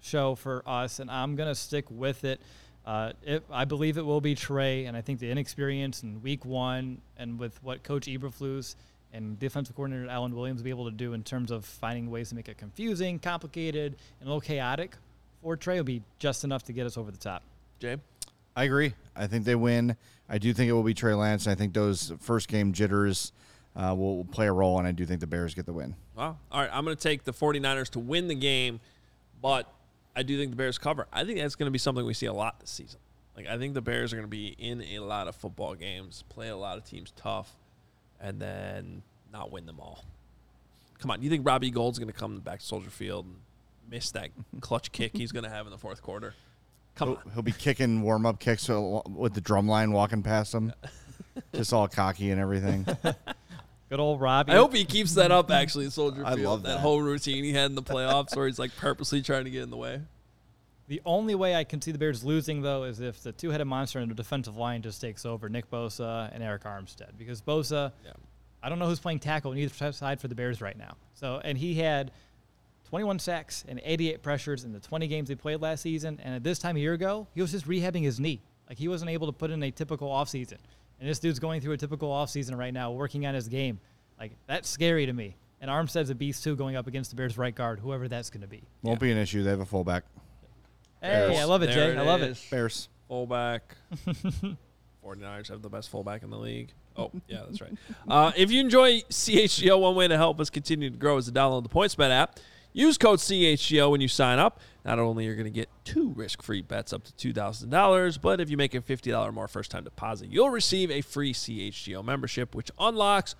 show for us, and I'm gonna stick with it. Uh, it, I believe it will be Trey, and I think the inexperience in Week One, and with what Coach Eberflus and defensive coordinator Alan Williams will be able to do in terms of finding ways to make it confusing, complicated, and a little chaotic for Trey, will be just enough to get us over the top. Jay. I agree. I think they win. I do think it will be Trey Lance. And I think those first game jitters uh, will play a role, and I do think the Bears get the win. Well, all right. I'm going to take the 49ers to win the game, but I do think the Bears cover. I think that's going to be something we see a lot this season. Like, I think the Bears are going to be in a lot of football games, play a lot of teams tough, and then not win them all. Come on. Do you think Robbie Gould's going to come back to Soldier Field and miss that clutch kick he's going to have in the fourth quarter? Come He'll, on. he'll be kicking warm up kicks with the drum line walking past him, just all cocky and everything. Good old Robbie. I hope he keeps that up, actually, at Soldier I Field. love that that. whole routine he had in the playoffs where he's like purposely trying to get in the way. The only way I can see the Bears losing, though, is if the two-headed monster in the defensive line just takes over Nick Bosa and Arik Armstead. Because Bosa, Yeah. I don't know who's playing tackle on either side for the Bears right now. So, and he had 21 sacks and 88 pressures in the 20 games they played last season. And at this time a year ago, he was just rehabbing his knee. Like he wasn't able to put in a typical offseason. And this dude's going through a typical offseason right now, working on his game. Like that's scary to me. And Armstead's a beast too, going up against the Bears right guard, whoever that's going to be. Won't be an issue. They have a fullback. Hey, Bears. I love it, There Jay. I love it. Bears. Fullback. 49ers have the best fullback in the league. Oh, yeah, that's right. Uh, if you enjoy CHGO, one way to help us continue to grow is to download the PointsBet app. Use code CHGO when you sign up. Not only are you going to get two risk-free bets up to $2,000, but if you make a $50 more first-time deposit, you'll receive a free CHGO membership, which unlocks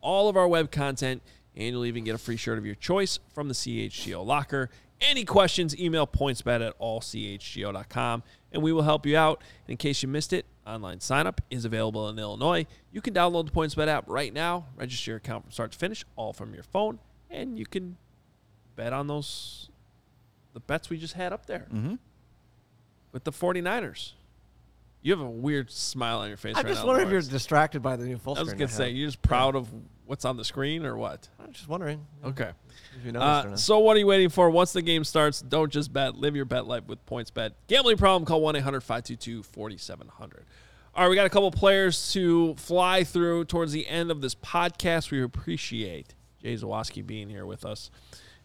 all of our web content, and you'll even get a free shirt of your choice from the CHGO locker. Any questions, email pointsbet at allchgo.com, and we will help you out. And in case you missed it, online signup is available in Illinois. You can download the PointsBet app right now, register your account from start to finish, all from your phone, and you can bet on those the bets we just had up there Mm-hmm. with the 49ers. You have a weird smile on your face I'm right just now. wondering if you're distracted by the new full screen. I was gonna say, you're just proud of what's on the screen or what? I'm just wondering Okay. if you noticed or Uh, not. so what are you waiting for? Once the game starts, don't just bet. Live your bet life with PointsBet. Gambling problem, call 1-800-522-4700. All right, we got a couple players to fly through towards the end of this podcast. We appreciate Jay Zawaski being here with us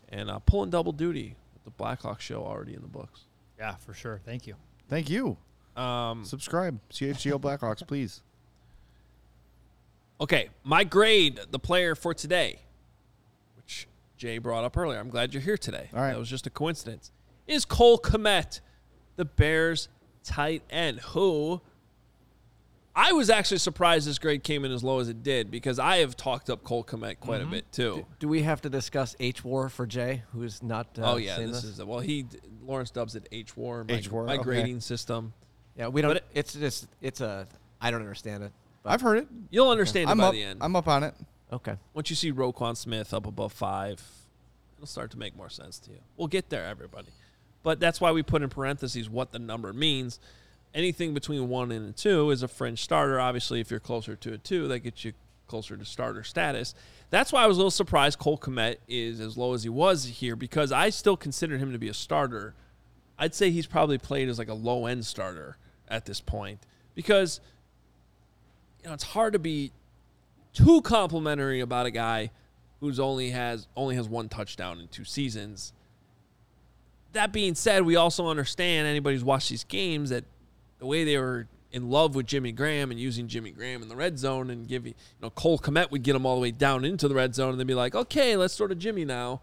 and uh, pulling double duty the Blackhawk show already in the books. Yeah, for sure. Thank you. Thank you. Um, Subscribe. CHGO Blackhawks, please. Okay, my grade, the player for today, which Jay brought up earlier. I'm glad you're here today. All right. That was just a coincidence. Is Cole Kmet, the Bears tight end, who I was actually surprised this grade came in as low as it did because I have talked up Cole Kmet quite Mm-hmm. a bit too. do, do we have to discuss H War for Jay, who's not? Uh, oh yeah, saying this, is well he Lawrence dubs it H war, H-War, my okay. grading system. Yeah, we don't. But it- it's just it's a. I don't understand it. But, I've heard it. You'll understand it I'm by up. the end. I'm up on it. okay. Once you see Roquan Smith up above five, it'll start to make more sense to you. We'll get there, everybody. But that's why we put in parentheses what the number means. Anything between one and a two is a fringe starter. Obviously, if you're closer to a two, that gets you closer to starter status. That's why I was a little surprised Cole Kmet is as low as he was here because I still consider him to be a starter. I'd say he's probably played as like a low end starter at this point because you know it's hard to be too complimentary about a guy who's only has only has one touchdown in two seasons. That being said, we also understand anybody who's watched these games that the way they were in love with Jimmy Graham and using Jimmy Graham in the red zone and give you know Cole Kmet would get them all the way down into the red zone and they'd be like, okay, let's throw to Jimmy now.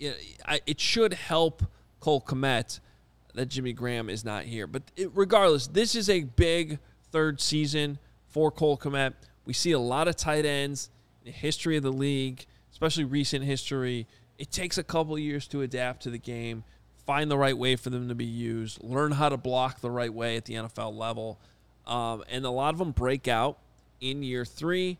It should help Cole Kmet that Jimmy Graham is not here. But it, regardless, this is a big third season for Cole Kmet. We see a lot of tight ends in the history of the league, especially recent history. It takes a couple years to adapt to the game, find the right way for them to be used, learn how to block the right way at the NFL level. Um, and a lot of them break out in year three.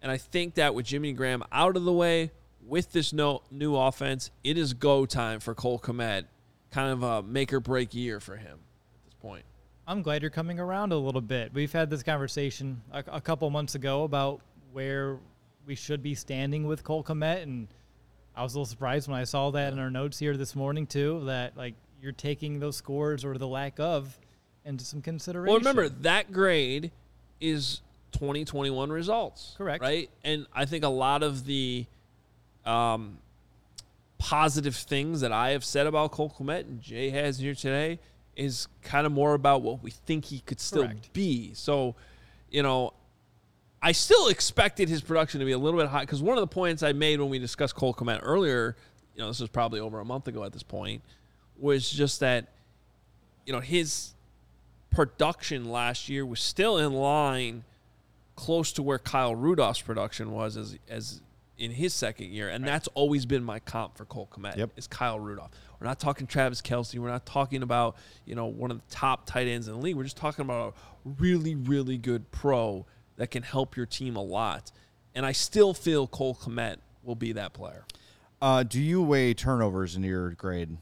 And I think that with Jimmy Graham out of the way, with this no, new offense, it is go time for Cole Kmet. Kind of a make or break year for him at this point. I'm glad you're coming around a little bit. We've had this conversation a, a couple months ago about where we should be standing with Cole Kmet, and I was a little surprised when I saw that in our notes here this morning too. That like you're taking those scores or the lack of into some consideration. Well, remember that grade is 2021 results. Correct. Right? And I think a lot of the um, positive things that I have said about Cole Kmet and Jay has here today is kind of more about what we think he could still Correct. be. So, you know, I still expected his production to be a little bit high because one of the points I made when we discussed Cole Kmet earlier, you know, this was probably over a month ago at this point, was just that, you know, his production last year was still in line close to where Kyle Rudolph's production was as as in his second year, and that's always been my comp for Cole Kmet Yep. is Kyle Rudolph. We're not talking Travis Kelce. We're not talking about you know one of the top tight ends in the league. We're just talking about a really really good pro that can help your team a lot. And I still feel Cole Kmet will be that player. Uh, do you weigh turnovers in your grade?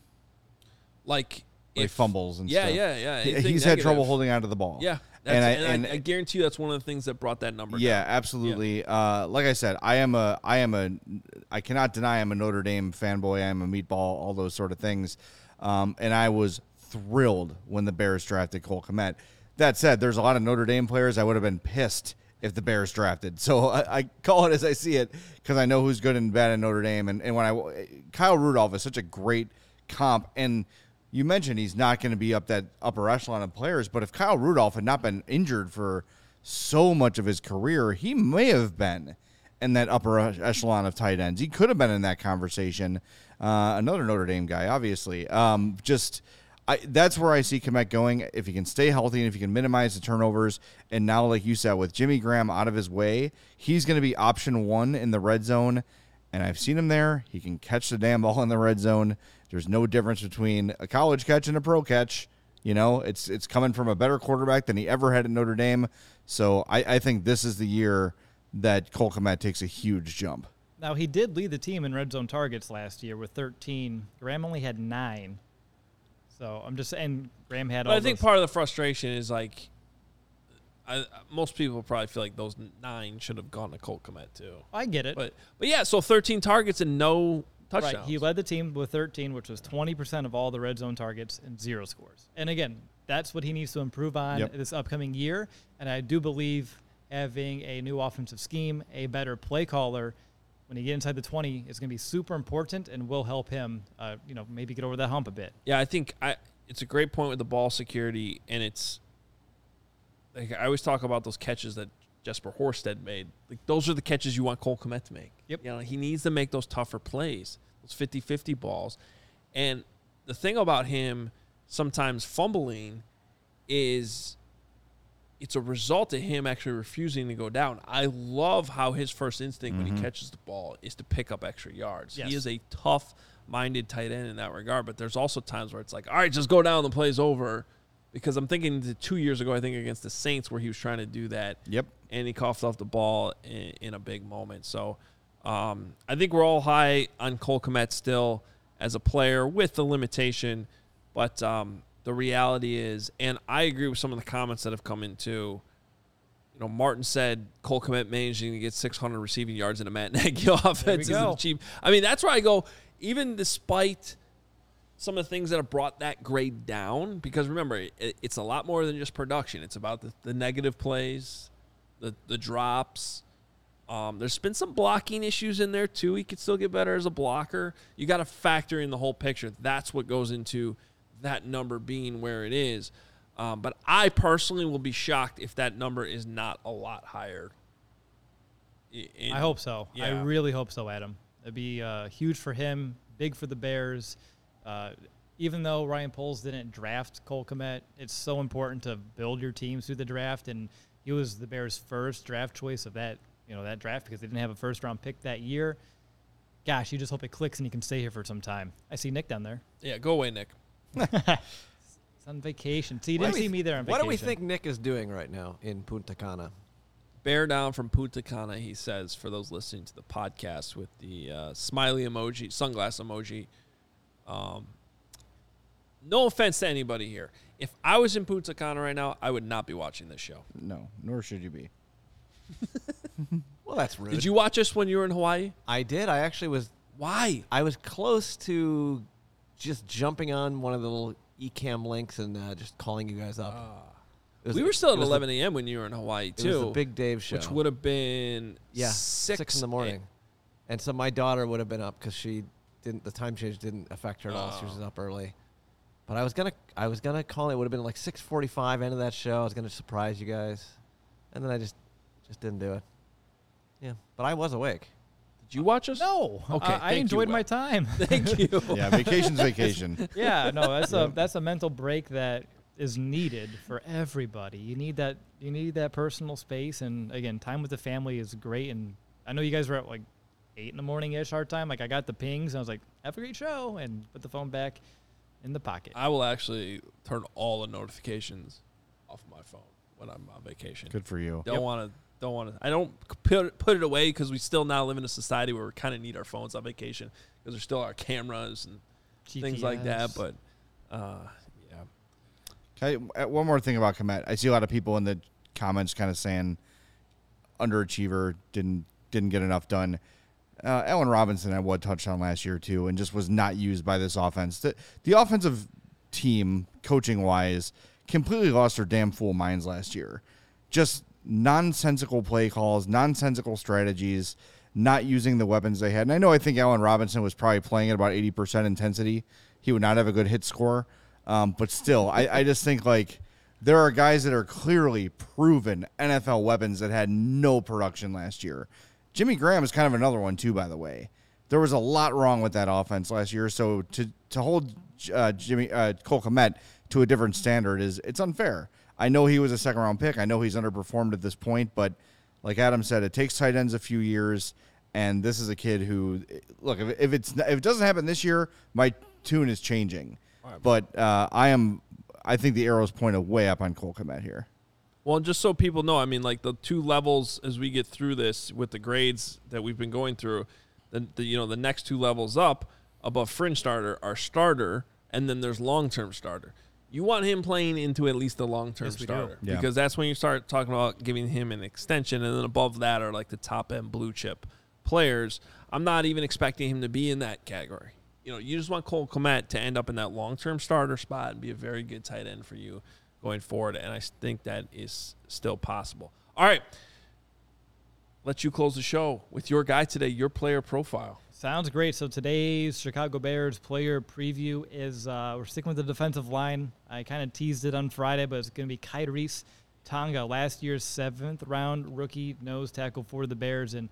Like Like if fumbles and yeah, stuff? yeah, yeah. Anything He's had trouble negative. holding onto the ball. Yeah, and I, and, and I guarantee you that's one of the things that brought that number. Yeah, down. absolutely. Uh, like I said, I am a, I am a, I cannot deny I'm a Notre Dame fanboy. I'm a meatball, all those sort of things. Um, and I was thrilled when the Bears drafted Cole Kmet. That said, there's a lot of Notre Dame players I would have been pissed if the Bears drafted. So I, I call it as I see it because I know who's good and bad in Notre Dame. And, and when I, Kyle Rudolph is such a great comp. And you mentioned he's not going to be up that upper echelon of players, but if Kyle Rudolph had not been injured for so much of his career, he may have been in that upper echelon of tight ends. He could have been in that conversation. Uh, another Notre Dame guy, obviously. Um, just I, that's where I see Kmet going. If he can stay healthy and if he can minimize the turnovers, and now, like you said, with Jimmy Graham out of his way, he's going to be option one in the red zone. And I've seen him there. He can catch the damn ball in the red zone. There's no difference between a college catch and a pro catch. You know, it's it's coming from a better quarterback than he ever had at Notre Dame. So I, I think this is the year that Cole Kmet takes a huge jump. Now he did lead the team in red zone targets last year with 13. Graham only had nine. So I'm just saying Graham had. But all I think those- part of the frustration is like, I, most people probably feel like those nine should have gone to Colt Kmet too. I get it. But but yeah, so 13 targets and no touchdowns. Right. He led the team with 13, which was 20% of all the red zone targets and zero scores. And again, that's what he needs to improve on Yep. this upcoming year. And I do believe having a new offensive scheme, a better play caller, when you get inside the 20, is going to be super important and will help him, uh, you know, maybe get over that hump a bit. Yeah, I think I it's a great point with the ball security, and it's like I always talk about those catches that Jesper Horsted made. Like those are the catches you want Cole Kmet to make. Yep. You know, he needs to make those tougher plays, those 50-50 balls. And the thing about him sometimes fumbling is it's a result of him actually refusing to go down. I love how his first instinct when he catches the ball is to pick up extra yards. Yes. He is a tough minded tight end in that regard, but there's also times where it's like, all right, just go down, the play's over. Because I'm thinking to two years ago, I think against the Saints, where he was trying to do that, Yep. and he coughed off the ball in, in a big moment. So um, I think we're all high on Cole Kmet still as a player with the limitation, but um, the reality is, and I agree with some of the comments that have come in too. You know, Martin said Cole Kmet managing to get 600 receiving yards in a Matt Nagy offense is achieved. I mean, that's where I go. Even despite some of the things that have brought that grade down, because remember, it, it's a lot more than just production. It's about the, the negative plays, the the drops. Um, there's been some blocking issues in there too. He could still get better as a blocker. You got to factor in the whole picture. That's what goes into that number being where it is. Um, but I personally will be shocked if that number is not a lot higher. I- in- I hope so. I really hope so, Adam. It'd be uh, huge for him, big for the Bears. Uh, even though Ryan Poles didn't draft Cole Kmet, it's so important to build your teams through the draft, and he was the Bears' first draft choice of that you know that draft because they didn't have a first round pick that year. Gosh, you just hope it clicks and he can stay here for some time. I see Nick down there. Yeah, go away, Nick. He's on vacation. See, you What didn't do we see th- me there on vacation. What do we think Nick is doing right now in Punta Cana? Bear down from Punta Cana, he says, for those listening to the podcast with the uh, smiley emoji, sunglass emoji. Um, no offense to anybody here. If I was in Punta Cana right now, I would not be watching this show. No, nor should you be. Well, that's rude. Did you watch us when you were in Hawaii? I did. I actually was. Why? I was close to just jumping on one of the little eCam links and uh, just calling you guys up. It was- we were still at was the- 11 a.m. when you were in Hawaii, It was too. the Big Dave show, Which would have been yeah six, in the morning, and so my daughter would have been up because she didn't. The time change didn't affect her at all. She was Oh. up early, but I was gonna I was gonna call. It would have been like six forty five end of that show. I was gonna surprise you guys, and then I just just didn't do it. Yeah, but I was awake. Did you watch us? No. Okay, I- I thank you, enjoyed my time. Thank you. Yeah, vacation's vacation. yeah, no, that's a that's a mental break that is needed for everybody. You need that you need that personal space and again, time with the family is great and I know you guys were at like eight in the morning ish our time. Like I got the pings and I was like, have a great show and put the phone back in the pocket. I will actually turn all the notifications off my phone when I'm on vacation. Good for you. Don't Yep. want to. Don't want to. I don't put it, put it away because we still now live in a society where we kind of need our phones on vacation because there's still our cameras and things like that. But uh, yeah, Can I- uh, one more thing about Kmet. I see a lot of people in the comments kind of saying underachiever didn't didn't get enough done. Uh, Allen Robinson had one touchdown last year too, and just was not used by this offense. The, the offensive team, coaching wise, completely lost their damn fool minds last year. Just nonsensical play calls, nonsensical strategies, not using the weapons they had. And I know I think Allen Robinson was probably playing at about eighty percent intensity. He would not have a good hit score, um, but still, I, I just think like there are guys that are clearly proven NFL weapons that had no production last year. Jimmy Graham is kind of another one too, by the way. There was a lot wrong with that offense last year, so to to hold uh, Jimmy uh, Cole Kmet to a different standard is it's unfair. I know he was a second round pick. I know he's underperformed at this point, but like Adam said, it takes tight ends a few years, and this is a kid who look if, if it's if it doesn't happen this year, my tune is changing. But uh, I am I think the arrows pointed way up on Cole Kmet here. Well, just so people know, I mean, like the two levels as we get through this with the grades that we've been going through, the, the you know the next two levels up above fringe starter are starter, and then there's long term starter. You want him playing into at least the long term Yes, starter Yeah. because that's when you start talking about giving him an extension, and then above that are like the top end blue chip players. I'm not even expecting him to be in that category. You know, you just want Cole Kmet to end up in that long term starter spot and be a very good tight end for you going forward. And I think that is still possible. All right. Let you close the show with your guy today, your player profile. Sounds great. So today's Chicago Bears player preview is uh, we're sticking with the defensive line. I kind of teased it on Friday, but it's going to be Khyiris Tonga, last year's seventh round rookie nose tackle for the Bears, and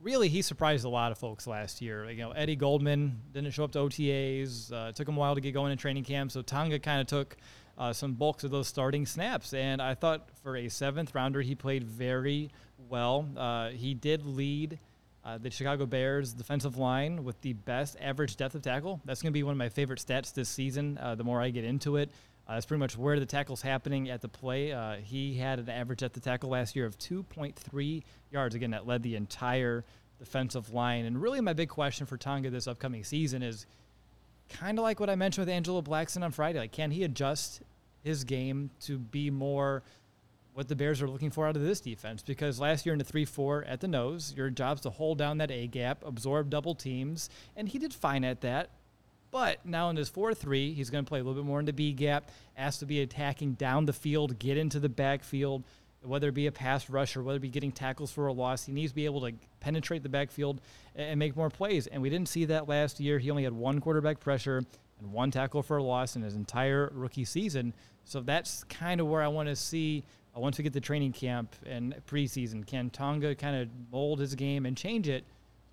really he surprised a lot of folks last year. You know, Eddie Goldman didn't show up to OTAs. Uh, it took him a while to get going in training camp, so Tonga kind of took uh, some bulks of those starting snaps. And I thought for a seventh rounder, he played very well. Uh, he did lead uh, the Chicago Bears defensive line with the best average depth of tackle. That's going to be one of my favorite stats this season. Uh, the more I get into it, uh, that's pretty much where the tackle's happening at the play. Uh, he had an average depth of tackle last year of 2.3 yards. Again, that led the entire defensive line. And really, my big question for Tonga this upcoming season is kind of like what I mentioned with Angelo Blackson on Friday. Like, can he adjust his game to be more what the Bears are looking for out of this defense? Because last year in the 3 4 at the nose, your job's to hold down that A gap, absorb double teams, and he did fine at that. But now in this 4 3, he's going to play a little bit more in the B gap, asked to be attacking down the field, get into the backfield, whether it be a pass rush or whether it be getting tackles for a loss. He needs to be able to penetrate the backfield and make more plays. And we didn't see that last year. He only had one quarterback pressure and one tackle for a loss in his entire rookie season. So that's kind of where I want to see. Uh, Once we get to training camp and preseason, can Tonga kind of mold his game and change it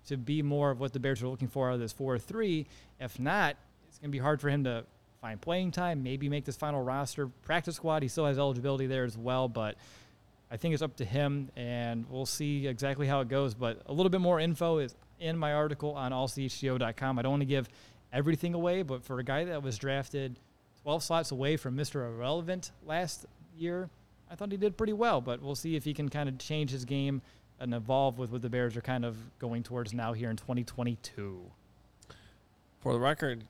to be more of what the Bears are looking for out of this 4 3? If not, it's going to be hard for him to find playing time, maybe make this final roster. Practice squad, he still has eligibility there as well, but I think it's up to him, and we'll see exactly how it goes. But a little bit more info is in my article on allchgo.com. I don't want to give everything away, but for a guy that was drafted 12 slots away from Mr. Irrelevant last year, I thought he did pretty well. But we'll see if he can kind of change his game and evolve with what the Bears are kind of going towards now here in 2022. For the record,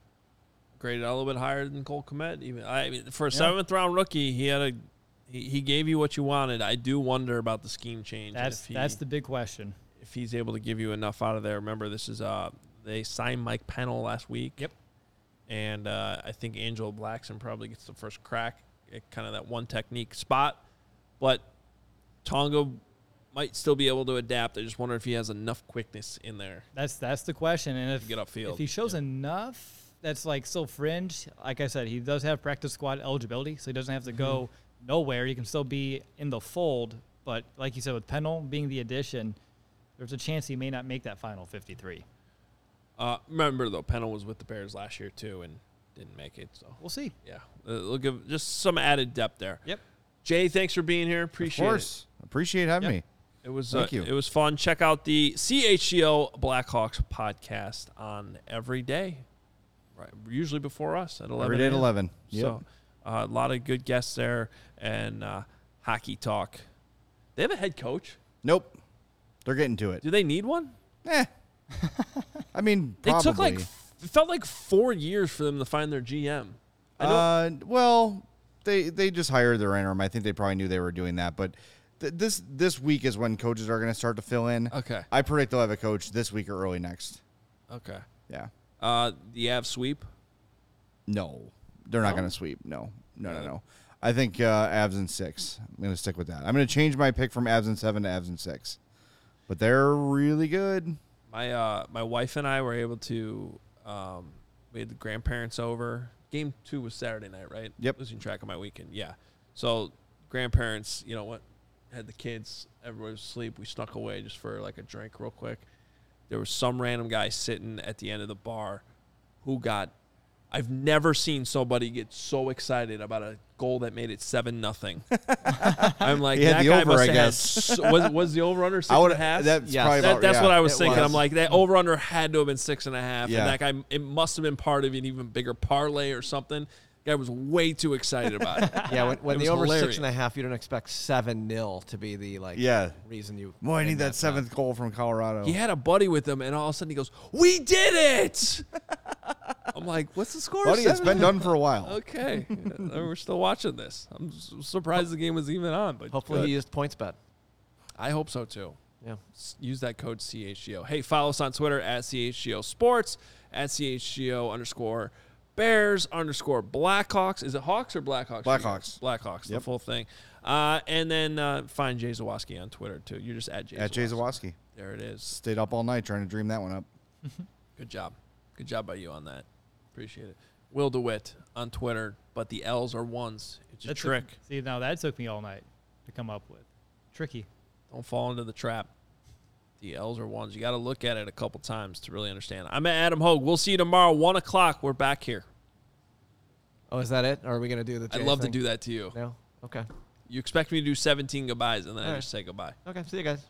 graded a little bit higher than Cole Kmet. Even I mean, for a seventh round rookie, he had a he, he gave you what you wanted. I do wonder about the scheme change. That's he, that's the big question. if he's able to give you enough out of there. Remember, this is uh they signed Mike Pennel last week. Yep. And uh, I think Angel Blackson probably gets the first crack at kind of that one technique spot, but Tonga might still be able to adapt. I just wonder if he has enough quickness in there. That's that's the question. And if get upfield, if he shows yeah. enough, that's like still fringe. Like I said, he does have practice squad eligibility, so he doesn't have to go Mm-hmm. nowhere. He can still be in the fold. But like you said, with Pennel being the addition, there's a chance he may not make that final 53. Uh, remember though, Pennel was with the Bears last year too and didn't make it. So We'll see. yeah, uh, we'll give just some added depth there. Yep. Jay, thanks for being here. Appreciate it. Of course. Appreciate having Yep. me. It was Thank uh, you. It was fun. Check out the CHGO Blackhawks podcast on every day, right? Usually before us at eleven. Every day at a.m. 11. Yep. So uh, a lot of good guests there and uh, hockey talk. They have a head coach. Nope. They're getting to it. Do they need one? Eh. I mean, It probably. took like it felt like four years for them to find their GM. Uh, well, they they just hired their interim. I think they probably knew they were doing that, but th- this this week is when coaches are going to start to fill in. okay. I predict they'll have a coach this week or early next. Okay. Yeah. Uh, the Av sweep. No, they're not No? going to sweep. No, no, no, no. I think uh, Avs in six. I'm going to stick with that. I'm going to change my pick from Avs in seven to Avs in six. But they're really good. My uh, my wife and I were able to. Um, we had the grandparents over. Game two was Saturday night, right? Yep. Losing track of my weekend. Yeah. So grandparents, you know what? Had the kids. Everybody was asleep. We snuck away just for like a drink, real quick. There was some random guy sitting at the end of the bar, who got. I've never seen somebody get so excited about a goal that made it seven nothing. I'm like He that the guy over, must I have guess. so- was was the over under six I and a half? That's Yes. probably That, about, that's yeah, what I was it thinking. I'm like, that over under had to have been six and a half. Yeah. And that guy, it must have been part of an even bigger parlay or something Guy was way too excited about it. Yeah, when, when It the over hilarious. six and a half, you don't expect seven nil to be the like Yeah. reason you. Boy, I need that bet. seventh goal from Colorado. He had a buddy with him, and all of a sudden he goes, "We did it!" I'm like, "What's the score?" Buddy, it's Seven?" been done for a while. Okay, Uh, we're still watching this. I'm s- surprised the game was even on, but Hopefully, good. he used PointsBet. I hope so too. Yeah. S- Use that code CHGO. Hey, follow us on Twitter at CHGO Sports, at CHGO underscore Bears underscore Blackhawks. Is it Hawks or Blackhawks? Blackhawks. Blackhawks, the Yep. full thing. Uh, and then uh, find Jay Zawaski on Twitter too. You're just at Jay At Jay Zawaski. Zawaski. There it is. Stayed up all night trying to dream that one up. Good job. Good job by you on that. Appreciate it. Will DeWitt on Twitter, but the L's are ones. It's a That took- trick. see, now that took me all night to come up with. Tricky. Don't fall into the trap. The L's are ones. You got to look at it a couple times to really understand. I'm at Adam Hoge. We'll see you tomorrow, one o'clock. We're back here. Oh, is that it? Or are we gonna do the? I'd love thing? to do that to you. No. Okay. You expect me to do 17 goodbyes, and then I All right. just say goodbye. Okay. See you guys.